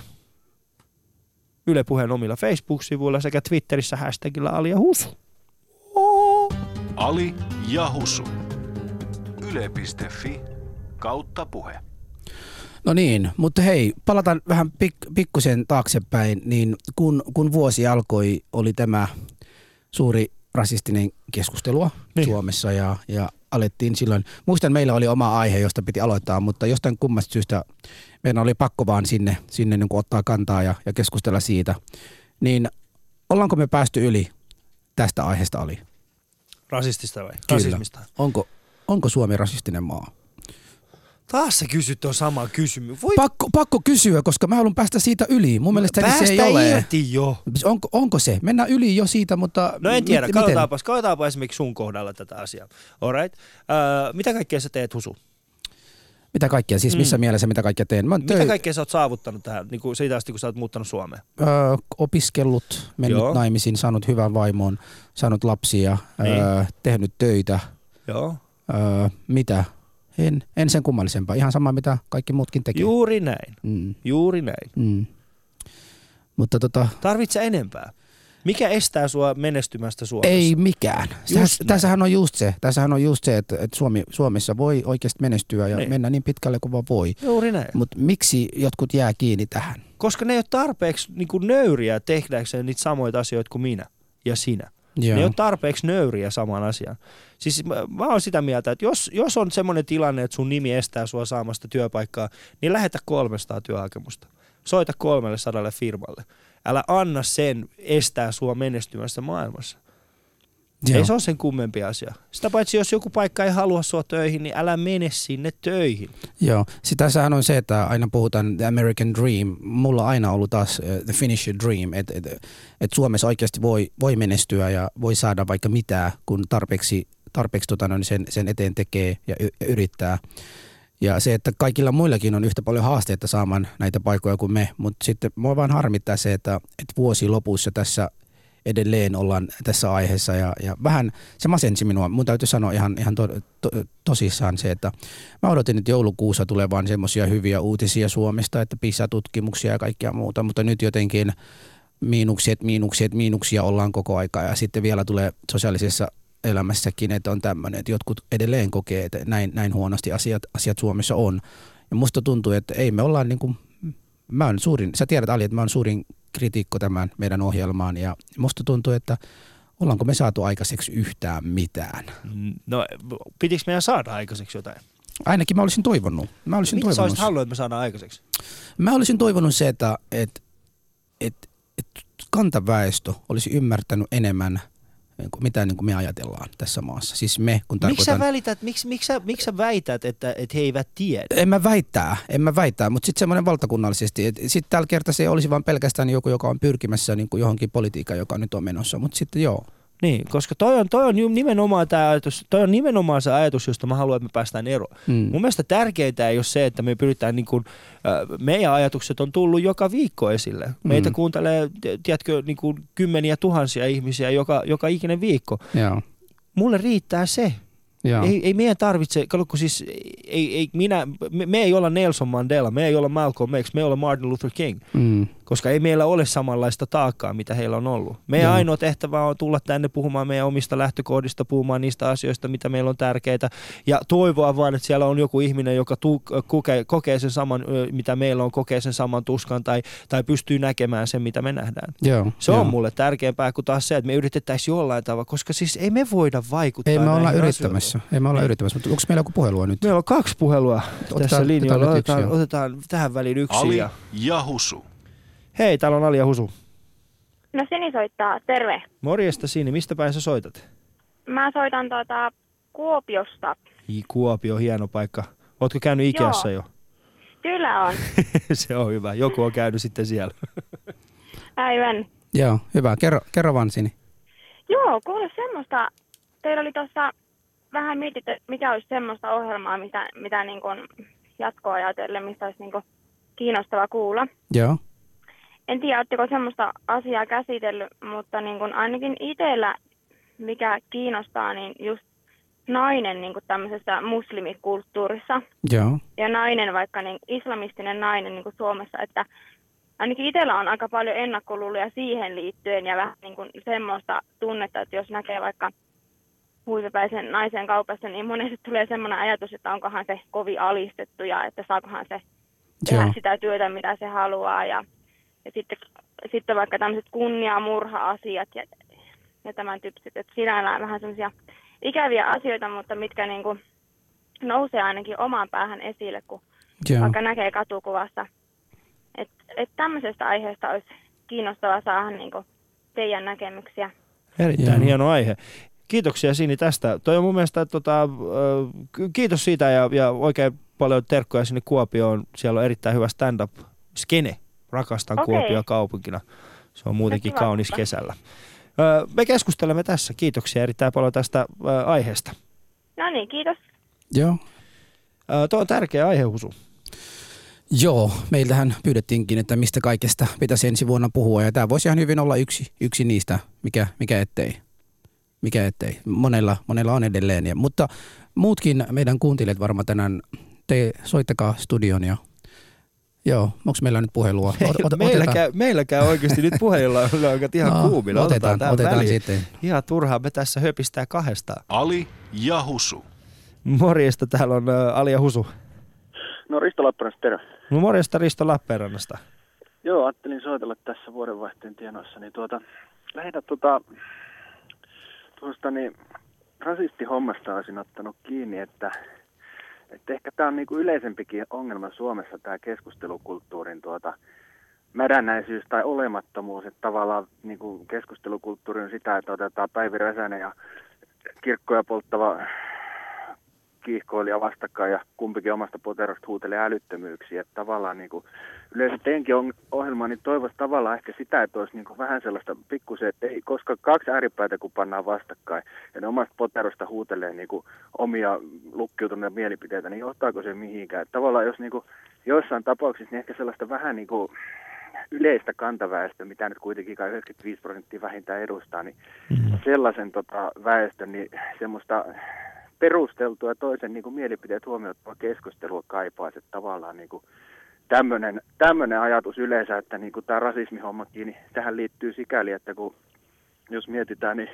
Yle Puheen omilla Facebook-sivuilla sekä Twitterissä hashtagilla Alia Husu. Ali ja Husu. Yle.fi kautta puhe. No niin, mutta hei, palataan vähän pik- pikkusen taaksepäin, niin kun, kun vuosi alkoi, oli tämä suuri rasistinen keskustelua Niin. Suomessa ja, ja alettiin silloin, muistan meillä oli oma aihe, josta piti aloittaa, mutta jostain kummasta syystä meidän oli pakko vaan sinne, sinne niin ottaa kantaa ja, ja keskustella siitä. Niin ollaanko me päästy yli tästä aiheesta oli? Rasistista vai? Kyllä. Rasismista. Onko, onko Suomi rasistinen maa? Taas sä kysyt on sama kysymys. Voi Pakko, pakko kysyä, koska mä haluan päästä siitä yli. Mun mielestä se ei päästä ole. irti jo. Onko, onko se? Mennään yli jo siitä, mutta... No en tiedä, mit- katsotaanpa, katsotaanpa esimerkiksi sun kohdalla tätä asiaa. Alright. Uh, mitä kaikkea sä teet, Husu? Mitä kaikkea? Siis missä Mm. mielessä mitä kaikkea teen? Mä Mitä kaikkea sä oot saavuttanut tähän, niin kuin siitä asti, kun sä oot muuttanut Suomeen? öö, opiskellut, mennyt. Joo. naimisiin, saanut hyvän vaimon, saanut lapsia, Niin. öö, tehnyt töitä. Joo. Öö, mitä? En, en sen kummallisempaa. Ihan sama, mitä kaikki muutkin tekee. Juuri näin. Mm, Juuri näin. mm. Mutta tota, Tarvitse enempää. Mikä estää sua menestymästä Suomessa? ei mikään. Tässähän on just se, tässähän on just se että, että Suomi, Suomessa voi oikeasti menestyä ja Niin. mennä niin pitkälle kuin vaan voi. Juuri näin. Mutta miksi jotkut jää kiinni tähän? Koska ne ei ole tarpeeksi niin kuin nöyriä tehdäkseen niitä samoita asioita kuin minä ja sinä. Ne ei ole tarpeeksi nöyriä saman asian. Siis mä, mä oon sitä mieltä, että jos, jos on semmoinen tilanne, että sun nimi estää sua saamasta työpaikkaa, niin lähetä 300 työhakemusta. Soita 300 firmalle. Älä anna sen estää sua menestymästä maailmassa. Joo. Ei se ole sen kummempi asia. Sitä paitsi jos joku paikka ei halua sua töihin, niin älä mene sinne töihin. Joo, sitä sehän on se, että aina puhutaan the American Dream. Mulla on aina ollut taas uh, the Finnish Dream, että et, et Suomessa oikeasti voi, voi menestyä ja voi saada vaikka mitä, kun tarpeeksi, tarpeeksi tota, noin sen, sen eteen tekee ja, y- ja yrittää. Ja se, että kaikilla muillakin on yhtä paljon haasteita saamaan näitä paikkoja kuin me, mutta sitten mua vaan harmittaa se, että, että vuosi lopussa tässä edelleen ollaan tässä aiheessa ja, ja vähän se masensi minua. Mun täytyy sanoa ihan, ihan to, to, tosissaan se, että mä odotin, että joulukuussa tulee vaan semmoisia hyviä uutisia Suomesta, että PISA-tutkimuksia ja kaikkea muuta, mutta nyt jotenkin miinukset, miinukset, miinuksia ollaan koko aika ja sitten vielä tulee sosiaalisessa elämässäkin, että on tämmöinen, että jotkut edelleen kokee, että näin, näin huonosti asiat, asiat Suomessa on. Ja musta tuntuu, että ei me olla niin kuin, mä oon suurin, sä tiedät Ali, että mä oon suurin kritiikko tämän meidän ohjelmaan ja musta tuntuu, että ollaanko me saatu aikaiseksi yhtään mitään. No, pitikö meidän saada aikaiseksi jotain? Ainakin mä olisin toivonut. Mä olisin Mitä sä toivonut. olisit halunnut, että me saadaan aikaiseksi? Mä olisin toivonut se, että et, et, et kantaväestö olisi ymmärtänyt enemmän mitä niin kuin me ajatellaan tässä maassa. Siis me, kun Miksi sä tarkoitan... välität, miksi, miksi, sä, miksi sä väität, että, että he eivät tiedä? En mä väittää, en mä väittää, mutta sitten semmoinen valtakunnallisesti. Sitten tällä kertaa se olisi vain pelkästään joku, joka on pyrkimässä niin kuin johonkin politiikkaan, joka nyt on menossa. Mutta sitten joo, Niin, koska toi on, toi on nimenomaan tämä ajatus, toi on nimenomaan se ajatus, josta mä haluan, että me päästään eroon. Mm. Mun mielestä tärkeintä ei ole se, että me pyritään niin kuin, meidän ajatukset on tullut joka viikko esille. Meitä Mm. kuuntelee, tiedätkö, niin kuin kymmeniä tuhansia ihmisiä joka, joka ikinen viikko. joo. Mulle riittää se. Joo. Ei, ei meidän tarvitse, kun siis ei, ei minä, me, me ei olla Nelson Mandela, me ei olla Malcolm X, me ei olla Martin Luther King, Mm. Koska ei meillä ole samanlaista taakkaa, mitä heillä on ollut. Meidän Joo. ainoa tehtävä on tulla tänne puhumaan meidän omista lähtökohdista, puhumaan niistä asioista, mitä meillä on tärkeitä, ja toivoa vaan, että siellä on joku ihminen, joka tu, kokee, kokee sen saman, mitä meillä on, kokee sen saman tuskan, tai, tai pystyy näkemään sen, mitä me nähdään. Joo. Se joo. on mulle tärkeämpää kuin taas se, että me yritettäisiin jollain tavalla, koska siis ei me voida vaikuttaa Ei me olla yrittämässä. Ei me olla Ei. yrittämässä, mutta onko meillä joku puhelua nyt? Meillä on kaksi puhelua Otetaan- tässä linjalla. otetaan Otetaan, otetaan tähän väliin yksi. Ali Ja... ja Husu. Hei, täällä on Ali ja Husu. No Sini soittaa, terve. Morjesta Siini, mistä päin sä soitat? Mä soitan tuota Kuopiosta. Ii, Kuopio, hieno paikka. Ootko käynyt Ikeassa jo? Kyllä on. Se on hyvä. Joku on käynyt sitten siellä. Aivan. Joo, hyvä. Kerro, kerro vaan Sini. Joo, kuule semmoista. Teillä oli tuossa vähän mietitty, että mikä olisi semmoista ohjelmaa, mitä, mitä niin kuin jatkoa ajatellen, mistä olisi niin kuin kiinnostava kuulla. Joo. En tiedä, oletteko semmoista asiaa käsitellyt, mutta niin kuin ainakin itsellä, mikä kiinnostaa, niin just nainen niin kuin tämmöisessä muslimikulttuurissa. Joo. ja nainen, vaikka niin islamistinen nainen niin kuin Suomessa, että ainakin itsellä on aika paljon ennakkoluuloja siihen liittyen ja vähän niin kuin semmoista tunnetta, että jos näkee vaikka huivipäisen naisen kaupassa, niin monesti tulee semmoinen ajatus, että onkohan se kovin alistettu ja että saakohan se tehdä Joo. sitä työtä, mitä se haluaa. Ja, ja sitten, sitten vaikka tämmöiset kunnia-murha-asiat ja, ja tämän tyyppiset, että sinällään vähän semmoisia ikäviä asioita, mutta mitkä niin kuin nousee ainakin omaan päähän esille, kun Joo. vaikka näkee katukuvassa. Että et tämmöisestä aiheesta olisi kiinnostavaa saada niin kuin teidän näkemyksiä. Erittäin Joo. hieno aihe. Kiitoksia Sini tästä. Toi on mun mielestä, tota, kiitos siitä ja, ja oikein paljon terkkoja sinne Kuopioon. Siellä on erittäin hyvä stand-up skene. Rakastan Okei. Kuopio kaupunkina. Se on muutenkin kiva kaunis kesällä. Ö, Me keskustelemme tässä. Kiitoksia erittäin paljon tästä ö, aiheesta. No niin, kiitos. Joo. Ö, Tuo on tärkeä aihe, Husu. Joo, meiltähän pyydettiinkin, että mistä kaikesta pitäisi ensi vuonna puhua. Ja tämä voisi ihan hyvin olla yksi, yksi niistä, mikä, mikä ettei. Mikä ettei. Monella, monella on edelleen. Ja, mutta muutkin meidän kuuntelijat varmaan tänään, te soittakaa studion ja Joo, onko meillä nyt puhelua? Ot- ot- meillä, käy, meillä käy oikeasti nyt puheilla on ihan No, kuumilla. Otetaan, tähän otetaan väliin. sitten. Ihan turhaa me tässä höpistää kahdestaan. Ali ja Husu. Morjesta, täällä on ä, Ali ja Husu. No Risto Lappeenrannasta, terve. No morjesta Risto Lappeenrannasta. Joo, ajattelin soitella tässä vuodenvaihteen tienoissa, niin tuota, lähinnä tuota, tuosta niin rasistihommasta olisin ottanut kiinni, että, että ehkä tämä on niinku yleisempikin ongelma Suomessa, tämä keskustelukulttuurin tuota, mädännäisyys tai olemattomuus, että tavallaan niin kuin keskustelukulttuuri on sitä, että otetaan Päivi Räsänen ja kirkkoja polttava kiihkoilija vastakkain ja kumpikin omasta poterosta huutelee älyttömyyksiä. Että tavallaan niin kuin, yleensä teinkin on ohjelmaa, niin toivoisi tavallaan ehkä sitä, että olisi niin kuin vähän sellaista pikkusen, että ei, koska kaksi ääripäätä kun pannaan vastakkain ja ne omasta poterosta huutelee niin kuin omia lukkiutuneita mielipiteitä, niin johtaako se mihinkään? Että tavallaan jos niin kuin, joissain tapauksissa niin ehkä sellaista vähän niin kuin yleistä kantaväestöä, mitä nyt kuitenkin kai 95 prosenttia vähintään edustaa, niin Mm. sellaisen tota, väestön niin semmoista perusteltua ja toisen niin kuin mielipiteet huomioittavaa keskustelua kaipaisi, että tavallaan niin kuin tämmöinen, tämmöinen ajatus yleensä, että niin kuin tämä rasismihommakin, niin tähän liittyy sikäli, että kun jos mietitään, niin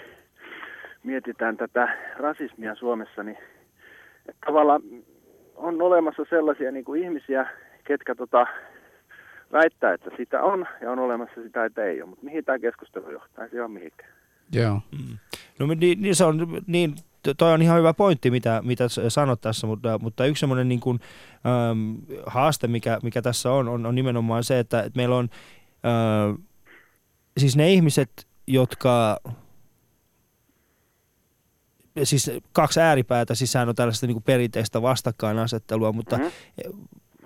mietitään tätä rasismia Suomessa, niin että tavallaan on olemassa sellaisia niin kuin ihmisiä, ketkä tota, väittää, että sitä on, ja on olemassa sitä, että ei ole. Mutta mihin tämä keskustelu johtaa? Ei se ole mihinkään. Joo. No niin, niin se on, niin, toi on ihan hyvä pointti, mitä, mitä sanot tässä, mutta, mutta yksi semmoinen niin kuin, äm, haaste, mikä, mikä tässä on, on, on nimenomaan se, että, että meillä on äh, siis ne ihmiset, jotka siis kaksi ääripäätä, sehän on tällaista niin kuin perinteistä vastakkainasettelua, mutta Mhm.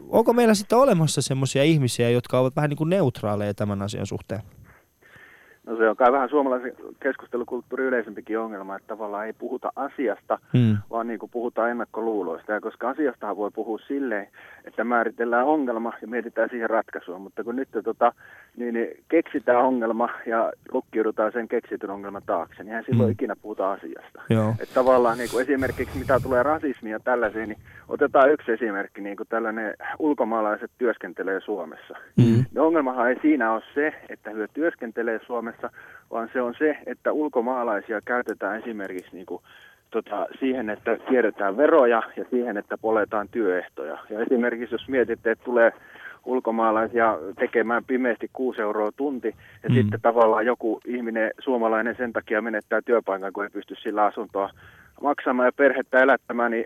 onko meillä sitten olemassa semmoisia ihmisiä, jotka ovat vähän niin kuin neutraaleja tämän asian suhteen? No se on kai vähän suomalaisen keskustelukulttuurin yleisempikin ongelma, että tavallaan ei puhuta asiasta, Mm. vaan niin kuin puhutaan ennakkoluuloista. Ja koska asiastahan voi puhua silleen, että määritellään ongelma ja mietitään siihen ratkaisua. Mutta kun nyt tota, niin, niin keksitään ongelma ja lukkiudutaan sen keksityn ongelman taakse, niin eihän silloin Mm. ikinä puhuta asiasta. Joo. Että tavallaan niin kuin esimerkiksi mitä tulee rasismia ja tällaisiin, niin otetaan yksi esimerkki, niin kuin tällainen ulkomaalaiset työskentelee Suomessa. Mm. No ongelmahan ei siinä ole se, että he työskentelee Suomessa, vaan se on se, että ulkomaalaisia käytetään esimerkiksi niin kuin, tota, siihen, että kierretään veroja ja siihen, että poletaan työehtoja. Ja esimerkiksi jos mietitte, että tulee ulkomaalaisia tekemään pimeästi 6 euroa tunti, ja mm. sitten tavallaan joku ihminen, suomalainen sen takia menettää työpaikan, kun ei pysty sillä asuntoa maksamaan ja perhettä elättämään, niin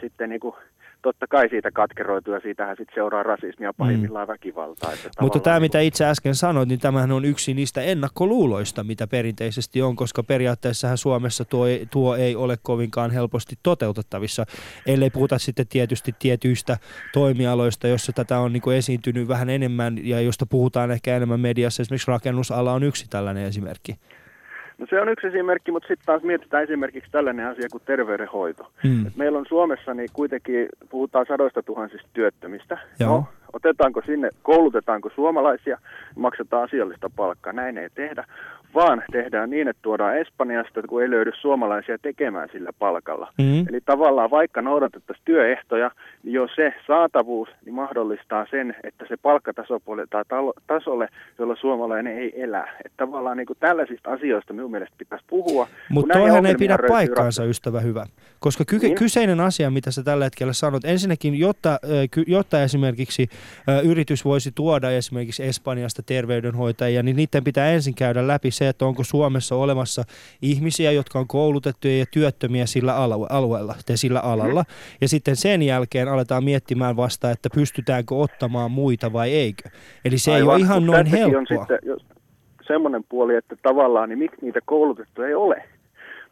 sitten niin kuin, totta kai siitä katkeroituu ja siitähän sitten seuraa rasismia pahimmillaan väkivaltaa. Että Mutta tämä, niin mitä itse äsken sanoit, niin tämähän on yksi niistä ennakkoluuloista, mitä perinteisesti on, koska periaatteessahan Suomessa tuo ei, tuo ei ole kovinkaan helposti toteutettavissa, ellei puhuta sitten tietysti tietyistä toimialoista, jossa tätä on niin kuin esiintynyt vähän enemmän ja josta puhutaan ehkä enemmän mediassa. Esimerkiksi rakennusala on yksi tällainen esimerkki. No se on yksi esimerkki, mutta sitten taas mietitään esimerkiksi tällainen asia kuin terveydenhoito. Mm. Et meillä on Suomessa niin kuitenkin puhutaan sadoista tuhansista työttömistä. Joo. No, otetaanko sinne, koulutetaanko suomalaisia, maksetaan asiallista palkkaa. Näin ei tehdä, vaan tehdään niin, että tuodaan Espanjasta, kun ei löydy suomalaisia tekemään sillä palkalla. Mm. Eli tavallaan vaikka noudatettaisiin työehtoja, niin jo se saatavuus niin mahdollistaa sen, että se palkkataso puoletaan talo- tasolle, jolla suomalainen ei elä. Että tavallaan niin kuin tällaisista asioista minun mielestä pitäisi puhua. Mutta toihan ei pidä paikkaansa, ystävä hyvä. Koska ky- Niin. kyseinen asia, mitä sä tällä hetkellä sanot, ensinnäkin, jotta, jotta esimerkiksi yritys voisi tuoda esimerkiksi Espanjasta terveydenhoitajia, niin niiden pitää ensin käydä läpi se, että onko Suomessa olemassa ihmisiä, jotka on koulutettuja ja työttömiä sillä alue- alueella tai sillä alalla. Ja sitten sen jälkeen aletaan miettimään vasta, että pystytäänkö ottamaan muita vai eikö. Eli se ei Aivan, ole ihan noin helppoa. On sitten jos semmoinen puoli, että tavallaan niin miksi niitä koulutettuja ei ole?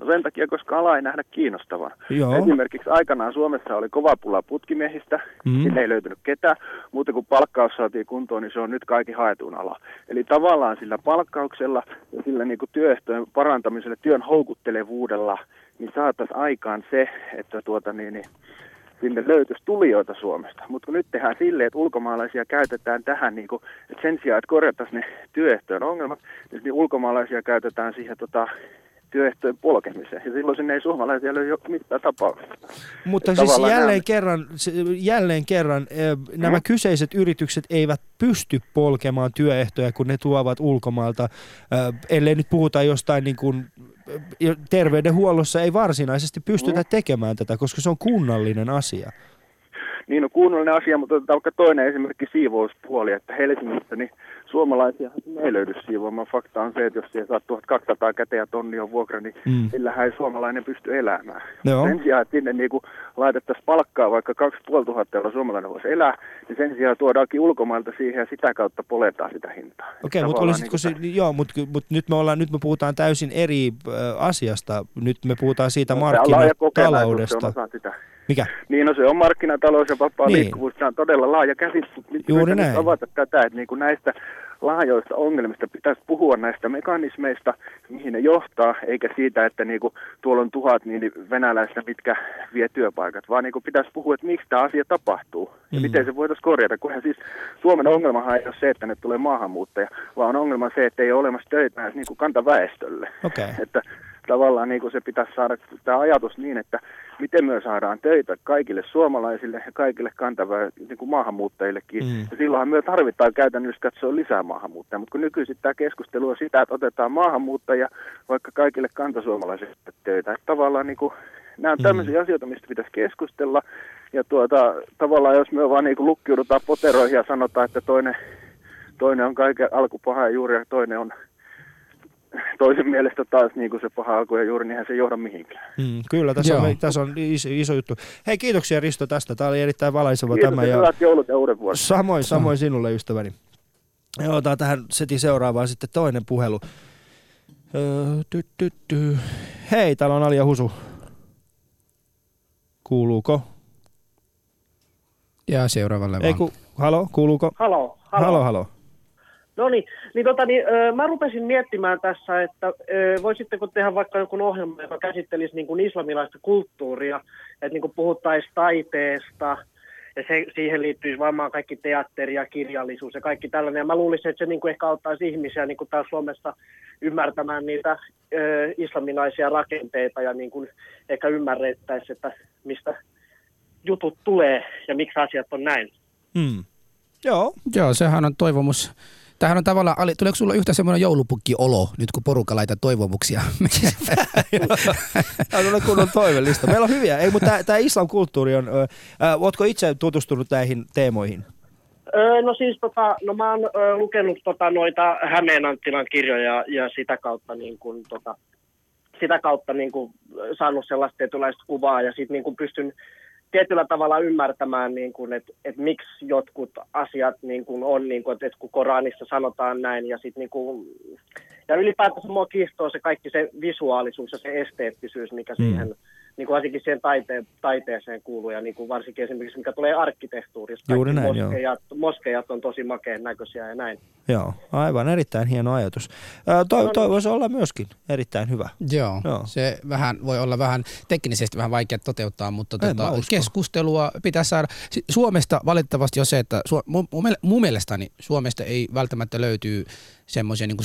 No sen takia, koska ala ei nähdä kiinnostavan. Joo. Esimerkiksi aikanaan Suomessa oli kova pula putkimiehistä, Mm. sinne ei löytynyt ketään, mutta kun palkkaus saatiin kuntoon, niin se on nyt kaikki haetuun ala. Eli tavallaan sillä palkkauksella ja sillä niin kuin työehtojen parantamisella, työn houkuttelevuudella, niin saataisiin aikaan se, että tuota niin, niin sinne löytyisi tulijoita Suomesta. Mutta kun nyt tehdään silleen, että ulkomaalaisia käytetään tähän, niin kuin, että sen sijaan, että korjattaisiin ne työehtojen ongelmat, niin, niin ulkomaalaisia käytetään siihen tota, työehtojen polkemiseen. Ja silloin sinne ei suomalaisia löydy mitään tapauksessa. Mutta siis jälleen nämä- kerran, jälleen kerran eh, nämä Mm. kyseiset yritykset eivät pysty polkemaan työehtoja, kun ne tuovat ulkomailta, eh, ellei nyt puhuta jostain niin kuin, eh, terveydenhuollossa ei varsinaisesti pystytä tekemään tätä, koska se on kunnallinen asia. Niin on kuunnellinen asia, mutta otetaan vaikka toinen esimerkki siivouspuoli, että Helsingissä niin suomalaisia ei löydy siivoamaan. Fakta on se, että jos siellä saa 1200 käteen ja tonni on vuokra, niin Mm. sillähän ei suomalainen pysty elämään. Joo. Sen sijaan, että sinne niin laitettaisiin palkkaa vaikka 2500 euroa suomalainen voisi elää, niin sen sijaan tuodaankin ulkomailta siihen ja sitä kautta poletaan sitä hintaa. Okei, mutta Tavallaan olisitko se, niin joo, mutta mut nyt me ollaan, nyt me puhutaan täysin eri ö, asiasta. Nyt me puhutaan siitä No, markkinataloudesta. Mikä? Niin, no se on markkinatalous ja vapaa Niin. liikkuvuus. Tämä on todella laaja käsitys. Juuri näin. avata tätä, että niin kuin näistä laajoista ongelmista pitäisi puhua näistä mekanismeista, mihin ne johtaa, eikä siitä, että niin kuin tuolla on tuhat niin venäläistä, mitkä vie työpaikat, vaan niin kuin pitäisi puhua, että miksi tämä asia tapahtuu ja Mm. miten se voitaisiin korjata. Kunhan siis Suomen ongelmahan ei ole se, että ne tulee maahanmuuttaja, vaan on ongelma se, että ei ole olemassa töitä niin kuin kantaväestölle. Okei. Että tavallaan niin kuin se pitäisi saada tämä ajatus niin, että miten me saadaan töitä kaikille suomalaisille ja kaikille kantavä, niin kuin maahanmuuttajillekin. Mm. Mm. Ja silloinhan me tarvitaan käytännössä katsoa lisää maahanmuuttajia, mutta kun nykyisin tämä keskustelu on sitä, että otetaan maahanmuuttajia vaikka kaikille kantasuomalaisille töitä. Että tavallaan niin kuin, nämä on Mm. tämmöisiä asioita, mistä pitäisi keskustella. Ja tuota, tavallaan jos me vaan niin kuin lukkiudutaan poteroihin ja sanotaan, että toinen, toinen on kaiken alku paha ja juuri ja toinen on toisen mielestä taas niin kuin se paha alku ja juuri, niinhän se ei johda mihinkään. Mm, kyllä, tässä Joo. on, tässä on iso, iso juttu. Hei, kiitoksia Risto tästä. Tämä oli erittäin valaiseva Kiitos tämä. ja hyvät joulut ja uuden vuoden. samoin, samoin sinulle, ystäväni. Ja otetaan tähän setin seuraavaan sitten toinen puhelu. Öö, ty, ty, ty. Hei, täällä on Alia Husu. Kuuluuko? Ja seuraavalle Ei vaan. ku, halo, kuuluuko? Halo, Halo, halo. No niin, niin, tota, niin ö, mä rupesin miettimään tässä, että ö, voisitteko tehdä vaikka jonkun ohjelman, joka käsittelisi niin kuin islamilaista kulttuuria, että niin kuin puhuttaisiin taiteesta, ja se, siihen liittyisi varmaan kaikki teatteri ja kirjallisuus ja kaikki tällainen. Ja mä luulisin, että se niin kuin ehkä auttaisi ihmisiä niin kuin täällä Suomessa ymmärtämään niitä ö, islamilaisia rakenteita ja niin kuin ehkä ymmärrettäisiin, että mistä jutut tulee ja miksi asiat on näin. Hmm. Joo. Joo, sehän on toivomus. Tämähän on tavallaan, Ali, tuleeko sulla yhtä semmoinen joulupukki-olo nyt kun porukka laittaa toivomuksia? Tämä on kunnon toivellista. Meillä on hyviä, ei, mutta tämä islam-kulttuuri on, ö, ö, ootko itse tutustunut näihin teemoihin? Öö, no siis tota, no mä oon ö, lukenut tota, noita Hämeen Anttilan kirjoja ja sitä kautta niin kun, tota, sitä kautta niin kun, saanut sellaista tietynlaista kuvaa ja sitten niin kun pystyn tietyllä tavalla ymmärtämään, niin kun, että et miksi jotkut asiat niin kun on, niin kun, että et kun Koranissa sanotaan näin ja sitten niin kun, ja ylipäätänsä mua kiihtoo se kaikki se visuaalisuus ja se esteettisyys, mikä Mm. siihen niin kuin varsinkin siihen taite- taiteeseen kuuluu ja niin kuin varsinkin esimerkiksi mikä tulee arkkitehtuurista. Juuri Kaikki näin, joo. moskeijat, moskeijat on tosi makeen näköisiä ja näin. Joo, aivan erittäin hieno ajatus. Toi, toi voisi olla myöskin erittäin hyvä. Joo, Joo. se vähän voi olla vähän teknisesti vähän vaikea toteuttaa, mutta tota, keskustelua pitää saada. Suomesta valitettavasti on se, että Su- mun, mun, miele- mun mielestäni Suomesta ei välttämättä löytyy semmoisia niin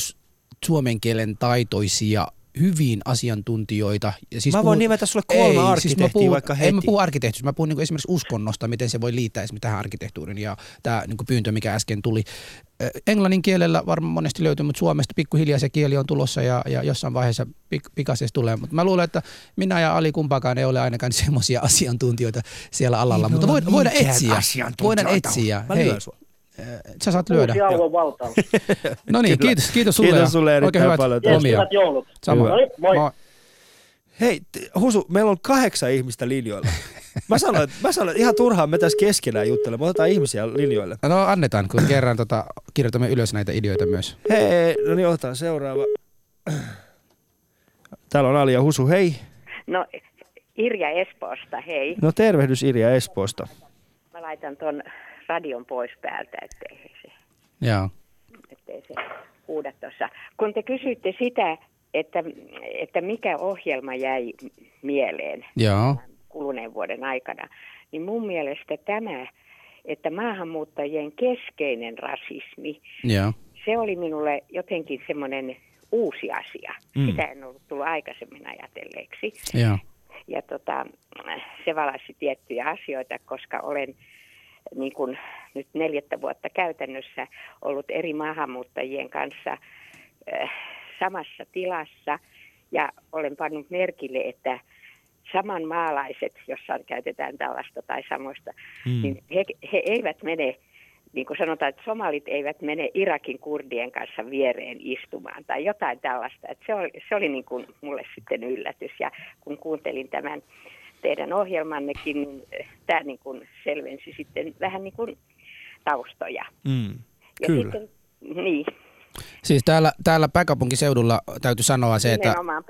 suomen kielen taitoisia hyvin asiantuntijoita. Ja siis Mä voin nimetä sulle kolme ei, arkkitehtiä siis mä puhun, vaikka En heti. mä puhu arkkitehtuurista, mä puhun niin esimerkiksi uskonnosta, miten se voi liittää esimerkiksi tähän arkkitehtuuriin ja tämä niin pyyntö, mikä äsken tuli. Englannin kielellä varmaan monesti löytyy, mutta Suomesta pikkuhiljaa se kieli on tulossa ja, ja jossain vaiheessa pik, pikaisesti tulee. Mutta mä luulen, että minä ja Ali kumpaakaan ei ole ainakaan semmoisia asiantuntijoita siellä alalla, Ei mutta voidaan, etsiä. Voidaan etsiä. Mä Hei. Sä saat lyödä. Uusi. No niin, kiitos, kiitos sulle. Kiitos sulle erittäin hyvät paljon lomia. hyvät joulut. Samoin. No niin, moi. Moi. Hei, Husu, meillä on kahdeksan ihmistä linjoilla. Mä sanoin, että, mä sanoin, että ihan turhaan me tässä keskenään juttelemaan. Me otetaan ihmisiä linjoille. No annetaan, kun kerran tota, kirjoitamme ylös näitä ideoita myös. Hei, no niin, otetaan seuraava. Täällä on Ali ja Husu, hei. No Irja Espoosta, hei. No tervehdys Irja Espoosta. Mä laitan ton radion pois päältä, ettei se, Joo. ettei se huuda tuossa. Kun te kysyitte sitä, että, että mikä ohjelma jäi mieleen Joo. kuluneen vuoden aikana, niin mun mielestä tämä, että maahanmuuttajien keskeinen rasismi, Joo. se oli minulle jotenkin semmoinen uusi asia. Mm. Sitä en ollut tullut aikaisemmin ajatelleeksi. Joo. ja tota, se valaisi tiettyjä asioita, koska olen niin kuin nyt neljättä vuotta käytännössä ollut eri maahanmuuttajien kanssa äh, samassa tilassa ja olen pannut merkille, että samanmaalaiset, jossa käytetään tällaista tai samoista, Mm. mm. niin he, he eivät mene, niin kuin sanotaan, että somalit eivät mene Irakin kurdien kanssa viereen istumaan tai jotain tällaista. Että se oli, se oli niin kuin mulle sitten yllätys ja kun kuuntelin tämän teidän ohjelmannekin, niin tämä niin kuin selvensi sitten vähän niin kuin taustoja. Mm. Ja Kyllä. sitten, niin, Siis täällä, täällä pääkaupunkiseudulla täytyy sanoa se, että nimenomaan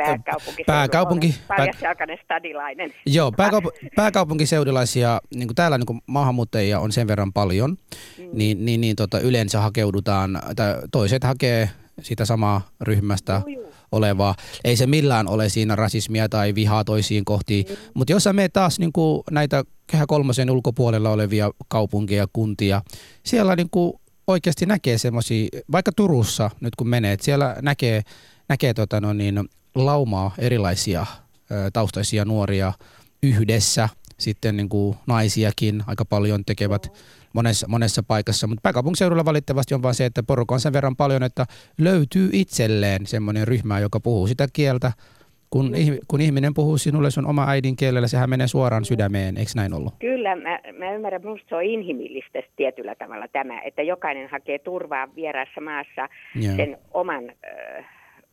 pääkaupunki. Paljasjalkainen stadilainen. joo, pääkaup, pääkaupunkiseudulaisia, niin kuin täällä niin kuin maahanmuuttajia on sen verran paljon, mm. niin, niin, niin tota, yleensä hakeudutaan, tai toiset hakee sitä samaa ryhmästä Juu, juu. Olevaa. Ei se millään ole siinä rasismia tai vihaa toisiin kohtiin, mutta jos sä menet taas niin kuin näitä kehä kolmosen ulkopuolella olevia kaupunkeja ja kuntia, siellä niin kuin oikeasti näkee semmoisia, vaikka Turussa nyt kun menet, siellä näkee, näkee tota no niin, laumaa erilaisia taustaisia nuoria yhdessä, sitten niin kuin naisiakin aika paljon tekevät monessa, monessa paikassa, mutta pääkaupunkiseudulla valitettavasti on vaan se, että porukka on sen verran paljon, että löytyy itselleen semmoinen ryhmä, joka puhuu sitä kieltä, kun, mm. kun ihminen puhuu sinulle sun oma äidinkielellä, sehän menee suoraan sydämeen, eikö näin ollut? Kyllä, mä, mä ymmärrän, minusta se on inhimillistä tietyllä tavalla tämä, että jokainen hakee turvaa vieraassa maassa Joo. sen oman, ö,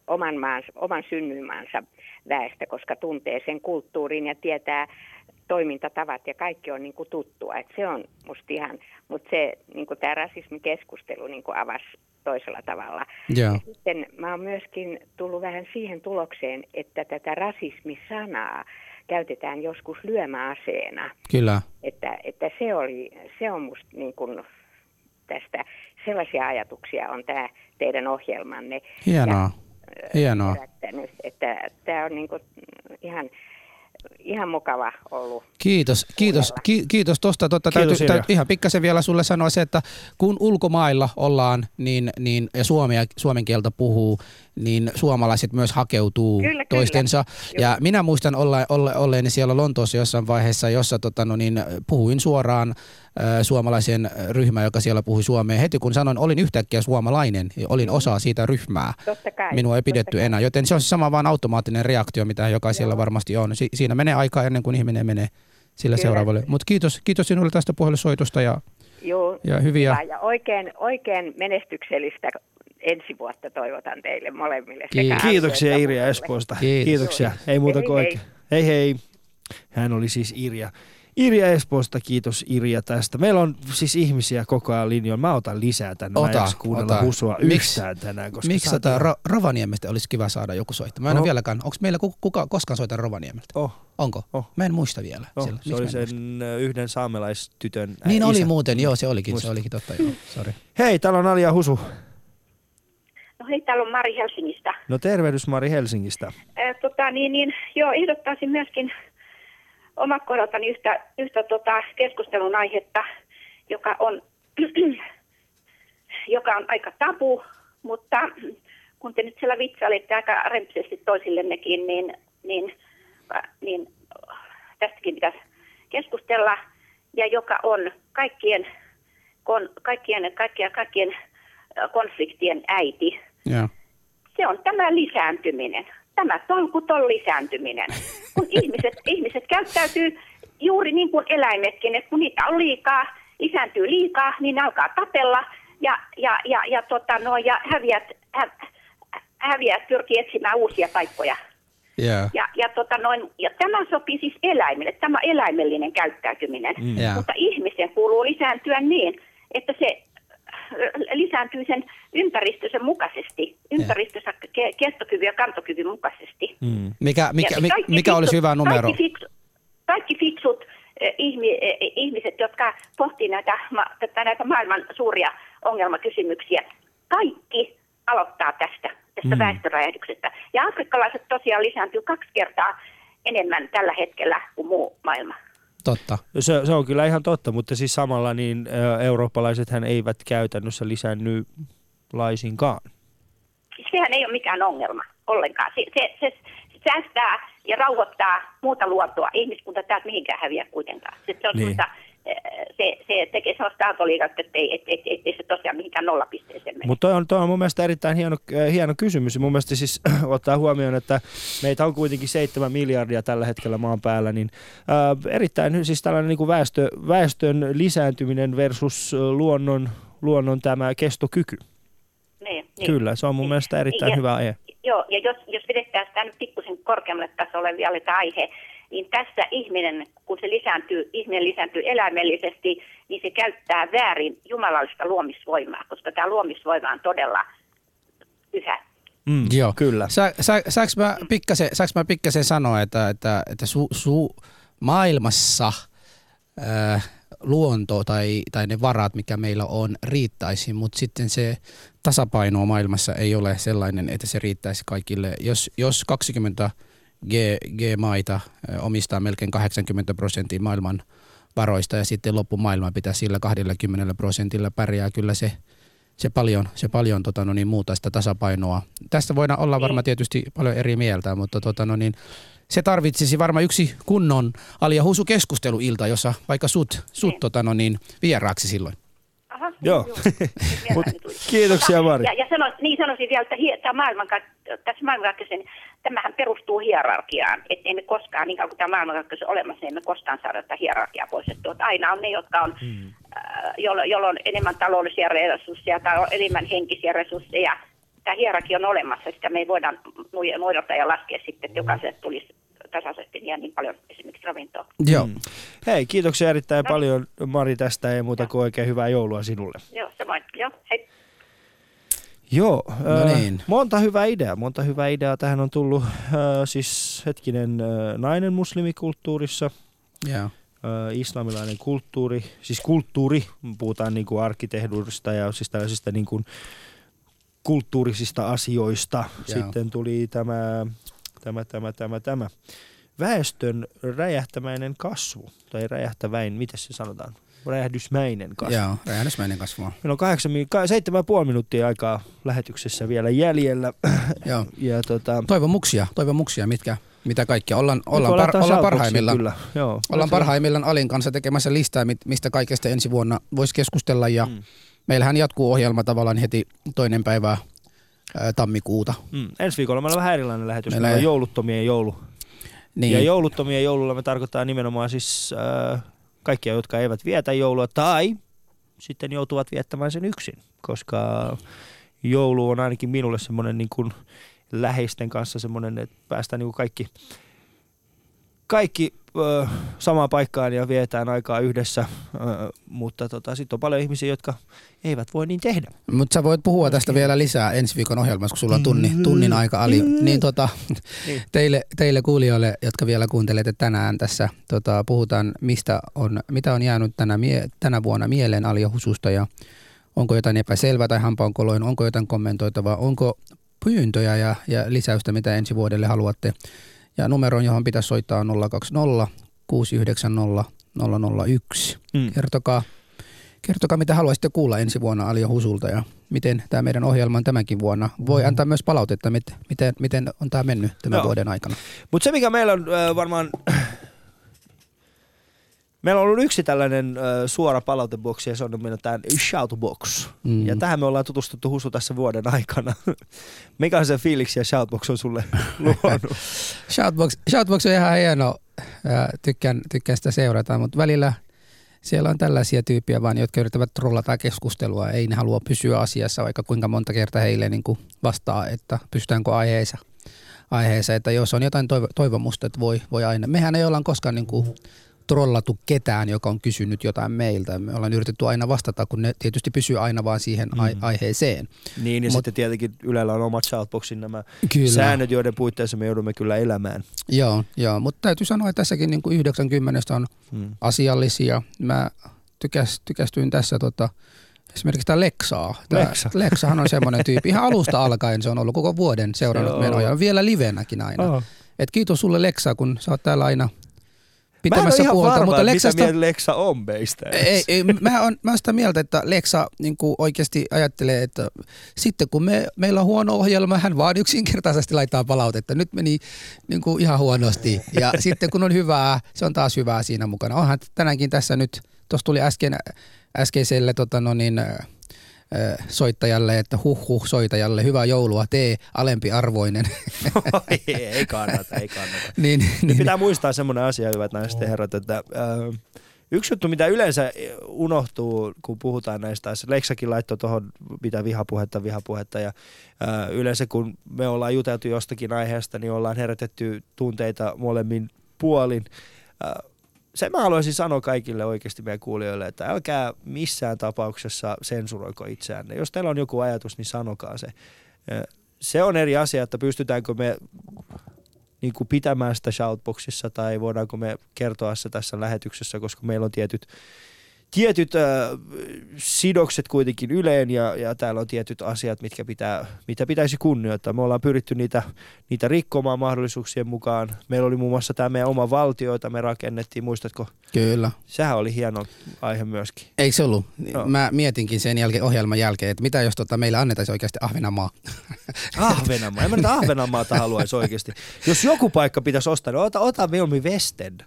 oman, maansa, oman synnyinmaansa väestä, koska tuntee sen kulttuurin ja tietää toimintatavat ja kaikki on niin kuin tuttua. Et se on musta ihan, mutta se niin kuin tämä rasismikeskustelu niin kuin avasi toisella tavalla. Joo. Ja sitten mä oon myöskin tullut vähän siihen tulokseen, että tätä rasismisanaa käytetään joskus lyömäaseena. Kyllä. Että, että se, oli, se on musta niin kuin tästä sellaisia ajatuksia on tämä teidän ohjelmanne. Hienoa. Hienoa. herättänyt, että tämä on niinku ihan, ihan mukava ollut. Kiitos, kiitos, ki, kiitos tuosta. Totta, Kiitos, täytyy, täytyy, ihan pikkasen vielä sulle sanoa se, että kun ulkomailla ollaan niin, niin, ja suomea, suomen kieltä puhuu, niin suomalaiset myös hakeutuu Kyllä, kyllä. toistensa. Ja Joo. minä muistan olla, olla, olleeni siellä Lontoossa jossain vaiheessa, jossa tota, no niin, puhuin suoraan äh, suomalaisen ryhmään, joka siellä puhui suomea. Heti kun sanoin, olin yhtäkkiä suomalainen, olin osa siitä ryhmää. Totta kai. Minua ei pidetty kai. enää, joten se on sama vaan automaattinen reaktio, mitä jokaisella varmasti on. Si- siinä menee aikaa ennen kuin ihminen menee sillä Kyllä. seuraavalle. Mutta kiitos, kiitos sinulle tästä puhelusoitosta ja, Joo, ja hyviä. ja oikein, oikein menestyksellistä ensi vuotta toivotan teille molemmille. sekä. Kiitoksia Irja. Espoosta. Kiitos. Kiitoksia. Ei muuta Hei, kuin hei. Hei hei. Hän oli siis Irja. Irja Espoosta, kiitos Irja tästä. Meillä on siis ihmisiä koko ajan linjoilla. Mä otan lisää tänne. Mä en Ota, jaksa kuunnella ota. husua Miks- yhtään tänään. Koska Miksi tota, Rovaniemestä olisi kiva saada joku soittaa? Mä en Oh. ole vieläkään. Onko meillä ku- kuka, koskaan soita Rovaniemeltä? Oh, Onko? Oh. Mä en muista vielä. oh, Siellä. se Miksi oli mä en muista? sen ö, yhden saamelaistytön Niin oli isä. muuten, joo se olikin, Muistan. se olikin totta, joo, sorry. Hei, täällä on Alia Husu. No hei, täällä on Mari Helsingistä. No tervehdys Mari Helsingistä. Ää, tota, niin, niin, joo, ehdottaisin myöskin omat kohdaltani yhtä, yhtä tota, keskustelun aihetta, joka on, joka on aika tabu, mutta kun te nyt siellä vitsailitte aika rempsesti toisillennekin, niin, niin, äh, niin tästäkin pitäisi keskustella, ja joka on kaikkien, kon, kaikkien, kaikkien, kaikkien äh, konfliktien äiti Joo. se on tämä lisääntyminen, tämä tolkuton lisääntyminen. Kun ihmiset, ihmiset käyttäytyy juuri niin kuin eläimetkin, että kun niitä on liikaa, lisääntyy liikaa, niin ne alkaa tapella ja, ja, ja, ja, tota, no, ja häviät, hä, häviät pyrkii etsimään uusia paikkoja. Joo. Ja, ja, tota, noin, ja tämä sopii siis eläimille, tämä eläimellinen käyttäytyminen. Mm. Joo. Mutta ihmisen kuuluu lisääntyä niin, että se lisääntyy sen ympäristönsä mukaisesti, ympäristönsä ke- kestokyvyn ja kantokyvyn mukaisesti. Mm. Mikä, mikä, Ja mi, kaikki mikä olisi hyvä numero? Kaikki, fiksu, kaikki fiksut ihmi, eh, ihmiset, jotka pohtii näitä, näitä maailman suuria ongelmakysymyksiä, kaikki aloittaa tästä, tästä mm. väestöräjähdyksestä. Ja afrikkalaiset tosiaan lisääntyy kaksi kertaa enemmän tällä hetkellä kuin muu maailma. Totta. Se, se on kyllä ihan totta, mutta siis samalla niin eurooppalaisethän eivät käytännössä lisänny laisinkaan. Siis sehän ei ole mikään ongelma ollenkaan. Se, se, se säästää ja rauhoittaa muuta luontoa. Ihmiskunta täältä mihinkään häviä kuitenkaan. Se, se, on Niin. Se, se tekee sellaista aaltoliikettä, että ei, et, et, et, ei se tosiaan mihinkään nollapisteeseen mene. Mutta toi on, toi on mun mielestä erittäin hieno, äh, hieno kysymys. Mun mielestä siis ottaa huomioon, että meitä on kuitenkin 7 miljardia tällä hetkellä maan päällä, niin äh, erittäin siis tällainen niin kuin väestö, väestön lisääntyminen versus äh, luonnon, luonnon tämä kestokyky. Niin, niin. Kyllä, se on mun mielestä erittäin Ja- hyvä aihe. Joo, ja jos, jos vedetään sitä nyt pikkusen korkeammalle tasolle vielä tämä aihe, niin tässä ihminen, kun se lisääntyy, ihminen lisääntyy eläimellisesti, niin se käyttää väärin jumalallista luomisvoimaa, koska tämä luomisvoima on todella pyhä. Mm, Joo. Kyllä. Sa, sa, saanko, mä pikkasen, saanko mä pikkasen sanoa, että, että, että su, su, maailmassa äh, luonto tai, tai ne varat, mikä meillä on, riittäisi, mutta sitten se tasapaino maailmassa ei ole sellainen, että se riittäisi kaikille. Jos, jos 20 G, G-maita omistaa melkein 80 prosenttia maailman varoista ja sitten loppumaailma pitää sillä 20 prosentilla pärjää, kyllä se, se paljon, se paljon tota, no niin, muuttaa sitä tasapainoa. Tästä voidaan olla varmaan tietysti paljon eri mieltä, mutta tota, no niin, se tarvitsisi varmaan yksi kunnon Alia Husu keskusteluilta, jossa vaikka sut, sut Niin. tota, no niin, vieraaksi silloin. Aha, Joo. Mut kiitoksia, Mari. Ja, ja sanois, niin sanoisin vielä, että hie, tämä maailmanka- tässä tämähän perustuu hierarkiaan, että emme koskaan, niin kauan kuin tämä maailmankaikkeus on olemassa, emme koskaan saada tätä hierarkiaa poistettua. Että aina on ne, jotka on, Hmm. äh, jolla, jolla on enemmän taloudellisia resursseja tai on enemmän henkisiä resursseja. Tämä hierarkia on olemassa, sitä me ei voida noidata ja laskea sitten, että jokaiselle tulisi tasaisesti ja niin paljon esimerkiksi ravintoa. Joo. Mm. Hei, kiitoksia erittäin paljon Mari tästä, ei muuta kuin oikein hyvää joulua sinulle. Joo, samoin. Joo, hei. Joo, No äh, niin. monta hyvää ideaa. Monta hyvää ideaa. Tähän on tullut äh, siis hetkinen äh, nainen muslimikulttuurissa, Joo. ö, islamilainen kulttuuri, siis kulttuuri, puhutaan niin kuin arkkitehtuurista ja siis tällaisista niin kuin kulttuurisista asioista. Joo. Sitten tuli tämä, tämä, tämä, tämä, tämä väestön räjähtämäinen kasvu, tai räjähtäväin, miten se sanotaan? Räjähdysmäinen kasvu. Joo, räjähdysmäinen kasvu. Meillä on kahdeksan, mi- ka- seitsemän ja puoli minuuttia aikaa lähetyksessä vielä jäljellä. Joo. Ja tota, Toivomuksia, toivomuksia, mitkä, mitä kaikkea. Ollaan, Nyt ollaan, par, ollaan parhaimmillaan. Kyllä. Joo. Ollaan parhaimmillaan Alin kanssa tekemässä listaa, mistä kaikesta ensi vuonna voisi keskustella. Ja Mm. meillähän jatkuu ohjelma tavallaan heti toinen päivä ää, tammikuuta. Mm. Ensi viikolla meillä on vähän erilainen lähetys. Meillä on jouluttomien joulu. Niin. Ja jouluttomien joululla me tarkoittaa nimenomaan siis äh, kaikkia, jotka eivät vietä joulua tai sitten joutuvat viettämään sen yksin. Koska joulu on ainakin minulle semmoinen niin kuin läheisten kanssa semmoinen, että päästään niin kuin kaikki, kaikki samaan paikkaan ja vietään aikaa yhdessä, mutta tota, sitten on paljon ihmisiä, jotka eivät voi niin tehdä. Mutta sä voit puhua tästä vielä lisää ensi viikon ohjelmassa, kun sulla on tunni, tunnin aika Ali. Niin, tota, Niin. teille, teille kuulijoille, jotka vielä kuuntelette tänään tässä, tota, puhutaan, mistä on, mitä on jäänyt tänä, mie, tänä vuonna mieleen Ali ja Hususta ja onko jotain epäselvää tai hampaankoloin, onko jotain kommentoitavaa, onko pyyntöjä ja, ja lisäystä, mitä ensi vuodelle haluatte. Ja numero, johon pitäisi soittaa on 020 690 001. Mm. Kertokaa, kertokaa, mitä haluaisitte kuulla ensi vuonna Alio Husulta ja miten tämä meidän ohjelma on tämänkin vuonna. Voi antaa myös palautetta, mit- miten, miten on tämä mennyt tämän Joo. vuoden aikana. Mutta se, mikä meillä on äh, varmaan... Meillä on ollut yksi tällainen äh, suora palauteboksi ja se on nimeltään Shoutbox. Mm. Ja tähän me ollaan tutustuttu Husu tässä vuoden aikana. Mikä on se fiiliksi ja Shoutbox on sulle luonut? Shoutbox, Shoutbox on ihan hieno, ja tykkään, tykkään sitä seurata, mutta välillä siellä on tällaisia tyyppiä vaan, jotka yrittävät trollata keskustelua. Ei ne halua pysyä asiassa, vaikka kuinka monta kertaa heille niin kuin vastaa, että pystytäänkö aiheessa. aiheessa. Että jos on jotain toivo, toivomusta, että voi, voi aina. Mehän ei olla koskaan niin kuin trollattu ketään, joka on kysynyt jotain meiltä. Me ollaan yritetty aina vastata, kun ne tietysti pysyy aina vaan siihen ai- aiheeseen. niin, ja Mut- sitten tietenkin Ylellä on omat Shoutboxin nämä Kyllä. säännöt, joiden puitteissa me joudumme kyllä elämään. Joo, joo, mutta täytyy sanoa, että tässäkin niin kuin 90 on Hmm. asiallisia. Mä tykäs, tykästyin tässä tota, esimerkiksi tämä Lexaa. Tää, Lexa. Lexahan on semmoinen tyyppi. Ihan alusta alkaen se on ollut koko vuoden seurannut ohjelmaa. Vielä livenäkin aina. Oh. Et kiitos sulle Lexa, kun sä oot täällä aina pitämässä puolta. varma, mutta Lexasta, mitä Lexa on meistä. ei, ei, mä, on, mä oon sitä mieltä, että Lexa niin kuin oikeasti ajattelee, että sitten kun me, meillä on huono ohjelma, hän vaan yksinkertaisesti laittaa palautetta. Nyt meni niin kuin ihan huonosti. Ja sitten kun on hyvää, se on taas hyvää siinä mukana. Onhan tänäänkin tässä nyt, tuossa tuli äsken, äskeiselle tota no niin, soittajalle, että huh huh soitajalle, hyvää joulua, tee alempi arvoinen. ei, ei kannata, ei kannata. niin, Nyt niin, pitää muistaa semmoinen asia, hyvät naiset ja herrat, että äh, yksi juttu, mitä yleensä unohtuu, kun puhutaan näistä asioista, Leksakin laittoi tuohon mitä vihapuhetta, vihapuhetta, ja äh, yleensä kun me ollaan juteltu jostakin aiheesta, niin ollaan herätetty tunteita molemmin puolin. Äh, sen mä haluaisin sanoa kaikille oikeasti meidän kuulijoille, että älkää missään tapauksessa sensuroiko itseänne. Jos teillä on joku ajatus, niin sanokaa se. Se on eri asia, että pystytäänkö me niin kuin pitämään sitä shoutboxissa tai voidaanko me kertoa se tässä lähetyksessä, koska meillä on tietyt, tietyt äh, sidokset kuitenkin yleen ja, ja täällä on tietyt asiat, mitkä pitää, mitä pitäisi kunnioittaa. Me ollaan pyritty niitä, niitä rikkomaan mahdollisuuksien mukaan. Meillä oli muun muassa tämä meidän oma valtio, jota me rakennettiin, muistatko? kyllä. Sehän oli hieno aihe myöskin. Eikö se ollut? Joo. Mä mietinkin sen jälkeen, ohjelman jälkeen, että mitä jos tota, meillä annettaisiin oikeasti Ahvenanmaa. Ahvenanmaa. En mä nyt Ahvenanmaata haluaisi oikeasti. Jos joku paikka pitäisi ostaa, niin ota, ota mieluummin Westen.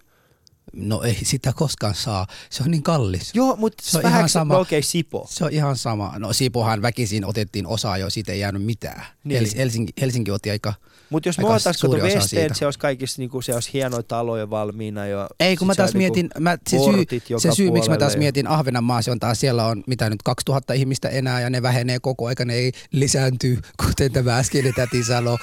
No ei sitä koskaan saa. Se on niin kallis. Joo, mutta Se on vähän ihan sama. No okei, Sipo. Se on ihan sama. No Sipohan väkisin otettiin osaa jo, siitä ei jäänyt mitään. Niin. Niin. Helsinki, Helsinki otti aika... Mutta jos me Aika ottaisiin suuri kato siitä. se olisi kaikissa niinku, se olisi hienoja taloja valmiina. Ja Ei, kun mä taas on niinku mietin, mä, se syy, se syy miksi mä taas puolelle. mietin Ahvenanmaa, se on taas, siellä on mitä nyt 2000 ihmistä enää ja ne vähenee koko aika, ne ei lisääntyy, kuten tämä äskeinen täti sanoi.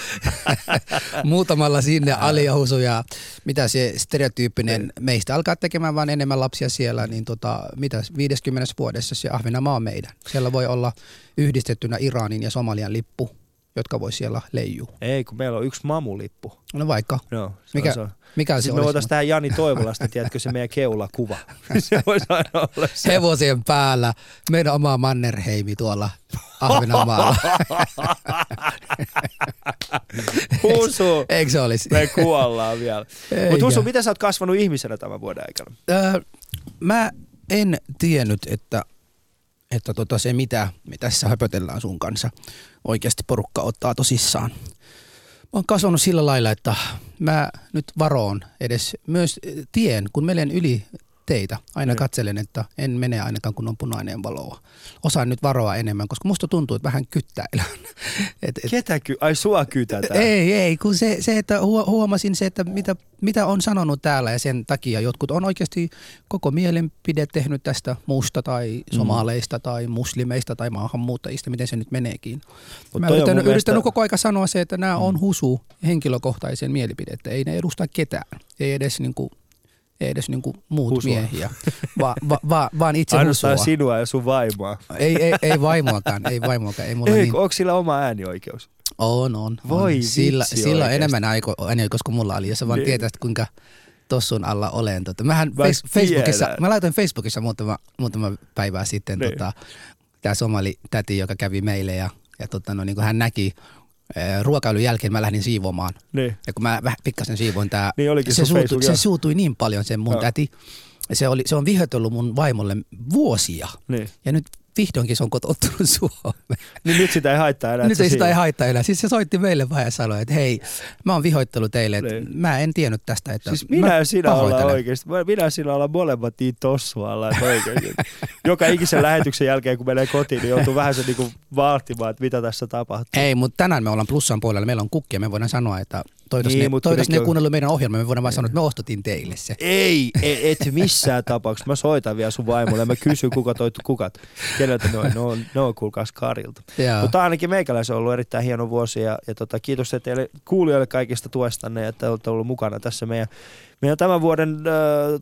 Muutamalla sinne aliahusu ja mitä se stereotyyppinen meistä alkaa tekemään vaan enemmän lapsia siellä, niin tota, mitä 50 vuodessa se Ahvenanmaa on meidän. Siellä voi olla yhdistettynä Iranin ja Somalian lippu. Jotka voi siellä leijua? Ei, kun meillä on yksi mamulippu. No vaikka. Joo, se Mikä, on se. mikä se Sitten me voitaisiin tähän Jani Toivolasta, tiedätkö se meidän keulakuva. se voisi aina olla se. Hevosien päällä meidän oma Mannerheimi tuolla Ahvenanmaalla. Husu, Eikö se olisi? me kuollaan vielä. Mutta Husu, miten sä oot kasvanut ihmisenä tämän vuoden aikana? Öö, mä en tiennyt, että, että tota se mitä me tässä höpötellään sun kanssa, oikeasti porukka ottaa tosissaan. Mä oon kasvanut sillä lailla, että mä nyt varoon edes myös tien, kun menen yli teitä. Aina Niin. katselen, että en mene ainakaan kun on punainen valoa. Osaan nyt varoa enemmän, koska musta tuntuu, että vähän kyttäilään. Et, et, Ketä ky- Ai sua kytätään. ei, ei, kun se, se että huo- huomasin se, että mitä, mitä on sanonut täällä ja sen takia jotkut on oikeasti koko mielenpide tehnyt tästä muusta tai Mm. somaleista tai muslimeista tai maahanmuuttajista, miten se nyt meneekin. Mut Mä olen mun yrittänyt, mielestä- koko aika sanoa se, että nämä on husu henkilökohtaisen mielipidettä. Ei ne edusta ketään. Ei edes niinku, ei edes niinku muut Husua. miehiä, va, va, va, vaan itse Ainoastaan husua. sinua ja sun vaimoa. Ei, ei, ei vaimoakaan, ei vaimoakaan. Ei mulla Ei, niin, onko sillä oma äänioikeus? on, on. Voi on. Sillä, vitsi sillä on enemmän äänioikeus kuin mulla oli, jos sä vaan Niin. tietäisit kuinka tossun alla olen. Tota, mähän Mä face, Facebookissa, mä laitoin Facebookissa muutama, muutama päivää sitten Niin. tota, tämä somali täti, joka kävi meille ja, ja tota, no, niin kuin hän näki ruokailun jälkeen mä lähdin siivoamaan. Niin. Ja kun mä vähän pikkasen siivoin tää, Niin se, suutui, se suutui niin paljon sen mun Joo. täti. Se, oli, se on vihoitellut mun vaimolle vuosia. Niin. Ja nyt vihdoinkin se on kotoutunut Suomeen. niin nyt sitä ei haittaa enää. Nyt ei sitä ei haittaa enää. Siis se soitti meille vähän ja sanoi, että hei, mä oon vihoittellut teille, että Niin. mä en tiennyt tästä, että Siis minä ja sinä ollaan oikeasti. Minä ja sinä ollaan molemmat niin tossualla, että oikeasti. Joka ikisen lähetyksen jälkeen, kun menee kotiin, niin joutuu vähän se niinku vaatimaan, että mitä tässä tapahtuu. Ei, mutta tänään me ollaan plussan puolella. Meillä on kukkia. Me voidaan sanoa, että toivottavasti Niin, ne, toivottavasti ne kuitenkin- kuunnellut meidän ohjelmaa. Me voidaan vaan sanoa, että me ostotin teille se. Ei, e- et missään tapauksessa. Mä soitan vielä sun vaimolle ja mä kysyn, kuka toi kukat. Keneltä ne on? Ne on, ne on kuulkaas Karilta. Joo. Mutta ainakin meikäläisen on ollut erittäin hieno vuosi ja, ja tota, kiitos teille kuulijoille kaikista tuestanne että olette ollut mukana tässä meidän, meidän tämän vuoden äh,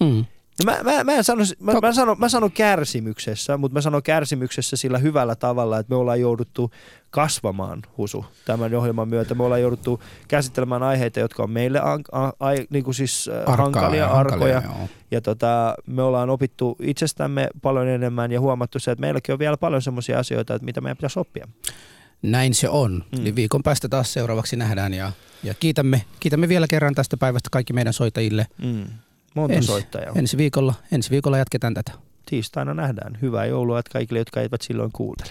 Mm. No mä, mä, mä, en sano, mä, mä, sanon, mä sanon kärsimyksessä, mutta mä sanon kärsimyksessä sillä hyvällä tavalla, että me ollaan jouduttu kasvamaan husu tämän ohjelman myötä. Me ollaan jouduttu käsittelemään aiheita, jotka on meille an, a, a, niin kuin siis, äh, Arkaa hankalia, ja arkoja. hankalia. Ja tota, me ollaan opittu itsestämme paljon enemmän ja huomattu se, että meilläkin on vielä paljon semmoisia asioita, että mitä meidän pitäisi oppia. Näin se on. Mm. Eli viikon päästä taas seuraavaksi nähdään ja, ja kiitämme, kiitämme vielä kerran tästä päivästä kaikki meidän soittajille. Mm. Monta Ensi- soittajaa. Ensi viikolla, ensi viikolla jatketaan tätä. Tiistaina nähdään. Hyvää joulua kaikille, jotka eivät silloin kuuntele.